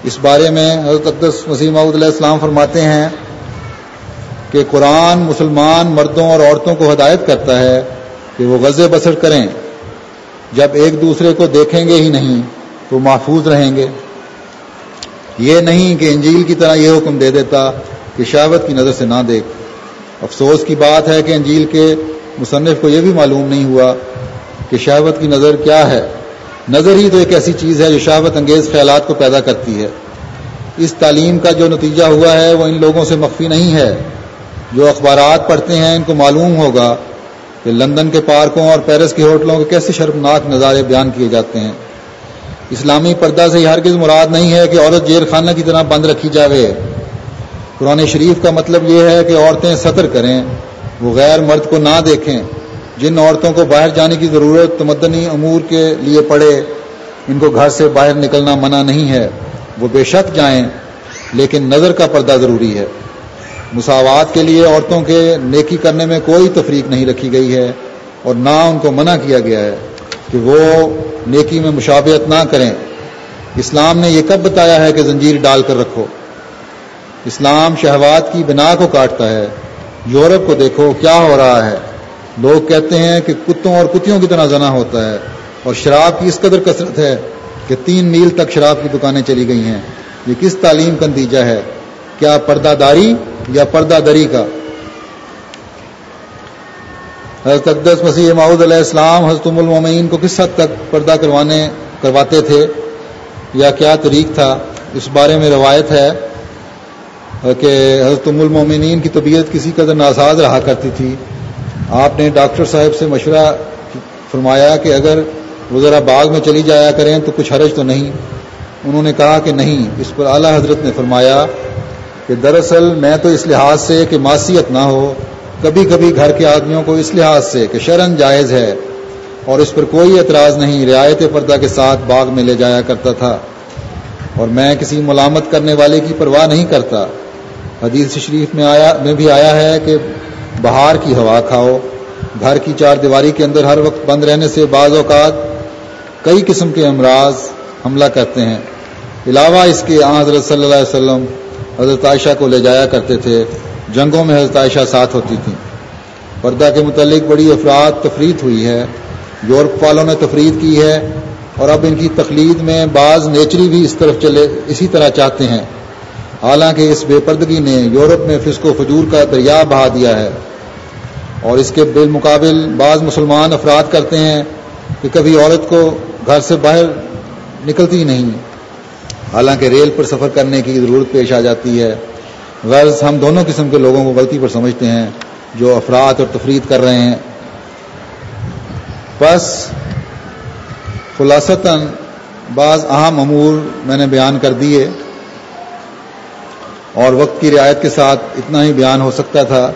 A: اس بارے میں حضرت اقدس مسیح محدود علیہ السلام فرماتے ہیں کہ قرآن مسلمان مردوں اور عورتوں کو ہدایت کرتا ہے کہ وہ غزے بسر کریں۔ جب ایک دوسرے کو دیکھیں گے ہی نہیں تو محفوظ رہیں گے۔ یہ نہیں کہ انجیل کی طرح یہ حکم دے دیتا کہ شہوت کی نظر سے نہ دیکھ۔ افسوس کی بات ہے کہ انجیل کے مصنف کو یہ بھی معلوم نہیں ہوا کہ شہوت کی نظر کیا ہے۔ نظر ہی تو ایک ایسی چیز ہے جو شہوت انگیز خیالات کو پیدا کرتی ہے۔ اس تعلیم کا جو نتیجہ ہوا ہے وہ ان لوگوں سے مخفی نہیں ہے۔ جو اخبارات پڑھتے ہیں ان کو معلوم ہوگا کہ لندن کے پارکوں اور پیرس کے ہوٹلوں کے کیسے شرمناک نظارے بیان کیے جاتے ہیں۔ اسلامی پردہ سے ہرگز مراد نہیں ہے کہ عورت جیل خانہ کی طرح بند رکھی جاوے۔ قرآن شریف کا مطلب یہ ہے کہ عورتیں سطر کریں، وہ غیر مرد کو نہ دیکھیں۔ جن عورتوں کو باہر جانے کی ضرورت تمدنی امور کے لیے پڑے، ان کو گھر سے باہر نکلنا منع نہیں ہے۔ وہ بے شک جائیں، لیکن نظر کا پردہ ضروری ہے۔ مساوات کے لیے عورتوں کے نیکی کرنے میں کوئی تفریق نہیں رکھی گئی ہے اور نہ ان کو منع کیا گیا ہے۔ کہ وہ نیکی میں مشابہت نہ کریں۔ اسلام نے یہ کب بتایا ہے کہ زنجیر ڈال کر رکھو؟ اسلام شہوات کی بنا کو کاٹتا ہے۔ یورپ کو دیکھو، کیا ہو رہا ہے؟ لوگ کہتے ہیں کہ کتوں اور کتوں کی طرح زنا ہوتا ہے، اور شراب کی اس قدر کثرت ہے کہ تین میل تک شراب کی دکانیں چلی گئی ہیں۔ یہ کس تعلیم کا نتیجہ ہے؟ کیا پردہ داری یا پردہ دری کا؟ حضرت اقدس مسیح معود علیہ السلام حضرت المومین کو کس حد تک پردہ کروانے کرواتے تھے؟ یا کیا طریق تھا؟ اس بارے میں روایت ہے کہ حضرت المومنین کی طبیعت کسی قدر ناساز رہا کرتی تھی۔ آپ نے ڈاکٹر صاحب سے مشورہ فرمایا کہ اگر وہ ذرا باغ میں چلی جایا کریں تو کچھ حرج تو نہیں۔ انہوں نے کہا کہ نہیں، اس پر اعلیٰ حضرت نے فرمایا کہ دراصل میں تو اس لحاظ سے کہ معصیت نہ ہو کبھی کبھی گھر کے آدمیوں کو اس لحاظ سے کہ شرن جائز ہے اور اس پر کوئی اعتراض نہیں، رعایت پردہ کے ساتھ باغ میں لے جایا کرتا تھا۔ اور میں کسی ملامت کرنے والے کی پرواہ نہیں کرتا۔ حدیث شریف میں آیا، میں بھی آیا ہے کہ بہار کی ہوا کھاؤ۔ گھر کی چار دیواری کے اندر ہر وقت بند رہنے سے بعض اوقات کئی قسم کے امراض حملہ کرتے ہیں۔ علاوہ اس کے حضرت صلی اللہ علیہ وسلم، حضرت عائشہ کو لے جایا کرتے تھے۔ جنگوں میں حضرت عائشہ ساتھ ہوتی تھیں۔ پردہ کے متعلق بڑی افراد تفریح ہوئی ہے۔ یورپ والوں نے تفریح کی ہے اور اب ان کی تقلید میں بعض نیچری بھی اس طرف چلے، اسی طرح چاہتے ہیں۔ حالانکہ اس بے پردگی نے یورپ میں فسق و فجور کا دریا بہا دیا ہے۔ اور اس کے بالمقابل بعض مسلمان افراد کرتے ہیں کہ کبھی عورت کو گھر سے باہر نکلتی ہی نہیں۔ حالانکہ ریل پر سفر کرنے کی ضرورت پیش آ جاتی ہے۔ غرض ہم دونوں قسم کے لوگوں کو غلطی پر سمجھتے ہیں، جو افراد اور تفریح کر رہے ہیں۔ بس خلاصتاً بعض اہم امور میں نے بیان کر دیے اور وقت کی رعایت کے ساتھ اتنا ہی بیان ہو سکتا تھا۔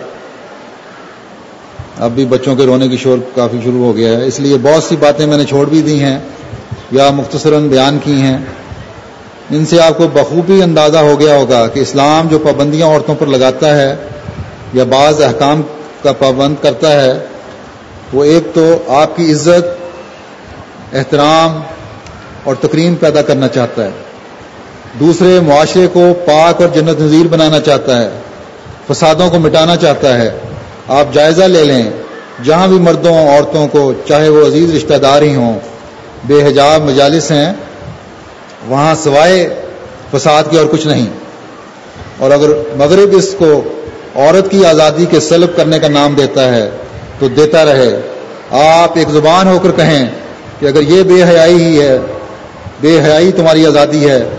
A: اب بھی بچوں کے رونے کی شور کافی شروع ہو گیا ہے۔ اس لیے بہت سی باتیں میں نے چھوڑ بھی دی ہیں یا مختصراً بیان کی ہیں۔ ان سے آپ کو بخوبی اندازہ ہو گیا ہوگا کہ اسلام جو پابندیاں عورتوں پر لگاتا ہے یا بعض احکام کا پابند کرتا ہے، وہ ایک تو آپ کی عزت، احترام اور تقریم پیدا کرنا چاہتا ہے۔ دوسرے، معاشرے کو پاک اور جنت نظیر بنانا چاہتا ہے۔ فسادوں کو مٹانا چاہتا ہے۔ آپ جائزہ لے لیں۔ جہاں بھی مردوں، عورتوں کو چاہے وہ عزیز رشتہ دار ہی ہوں، بے حجاب مجالس ہیں۔ وہاں سوائے فساد کی اور کچھ نہیں۔ اور اگر مغرب اس کو عورت کی آزادی کے سلب کرنے کا نام دیتا ہے، تو دیتا رہے۔ آپ ایک زبان ہو کر کہیں کہ اگر یہ بے حیائی ہی ہے، بے حیائی تمہاری آزادی ہے،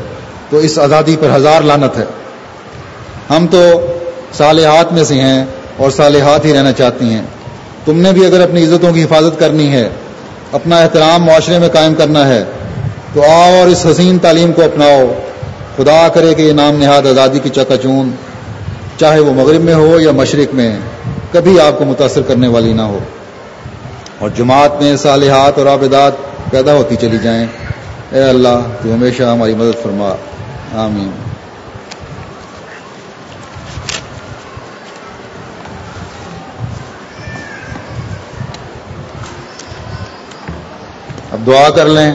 A: تو اس آزادی پر ہزار لانت ہے۔ ہم تو صالحات میں سے ہیں اور صالحات ہی رہنا چاہتی ہیں۔ تم نے بھی اگر اپنی عزتوں کی حفاظت کرنی ہے، اپنا احترام معاشرے میں قائم کرنا ہے تو آؤ اور اس حسین تعلیم کو اپناؤ۔ خدا کرے کہ یہ نام نہاد آزادی کی چکا چون چاہے وہ مغرب میں ہو یا مشرق میں، کبھی آپ کو متاثر کرنے والی نہ ہو۔ اور جماعت میں صالحات اور آبدات پیدا ہوتی چلی جائیں۔ اے اللہ، تو ہمیشہ ہماری مدد فرما۔ آمین۔ اب دعا کر لیں۔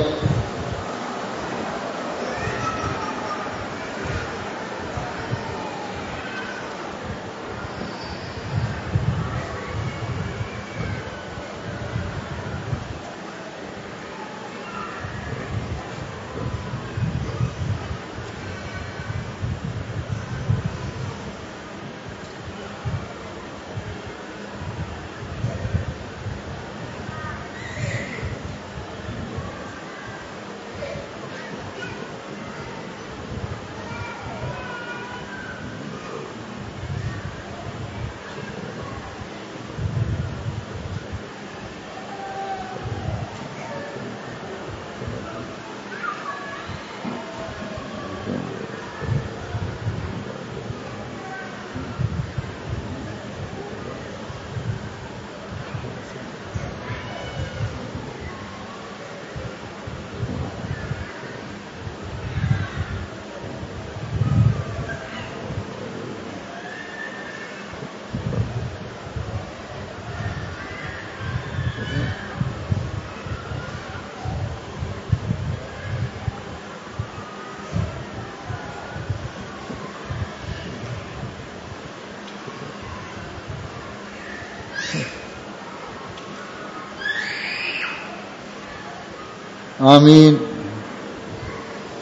A: آمين.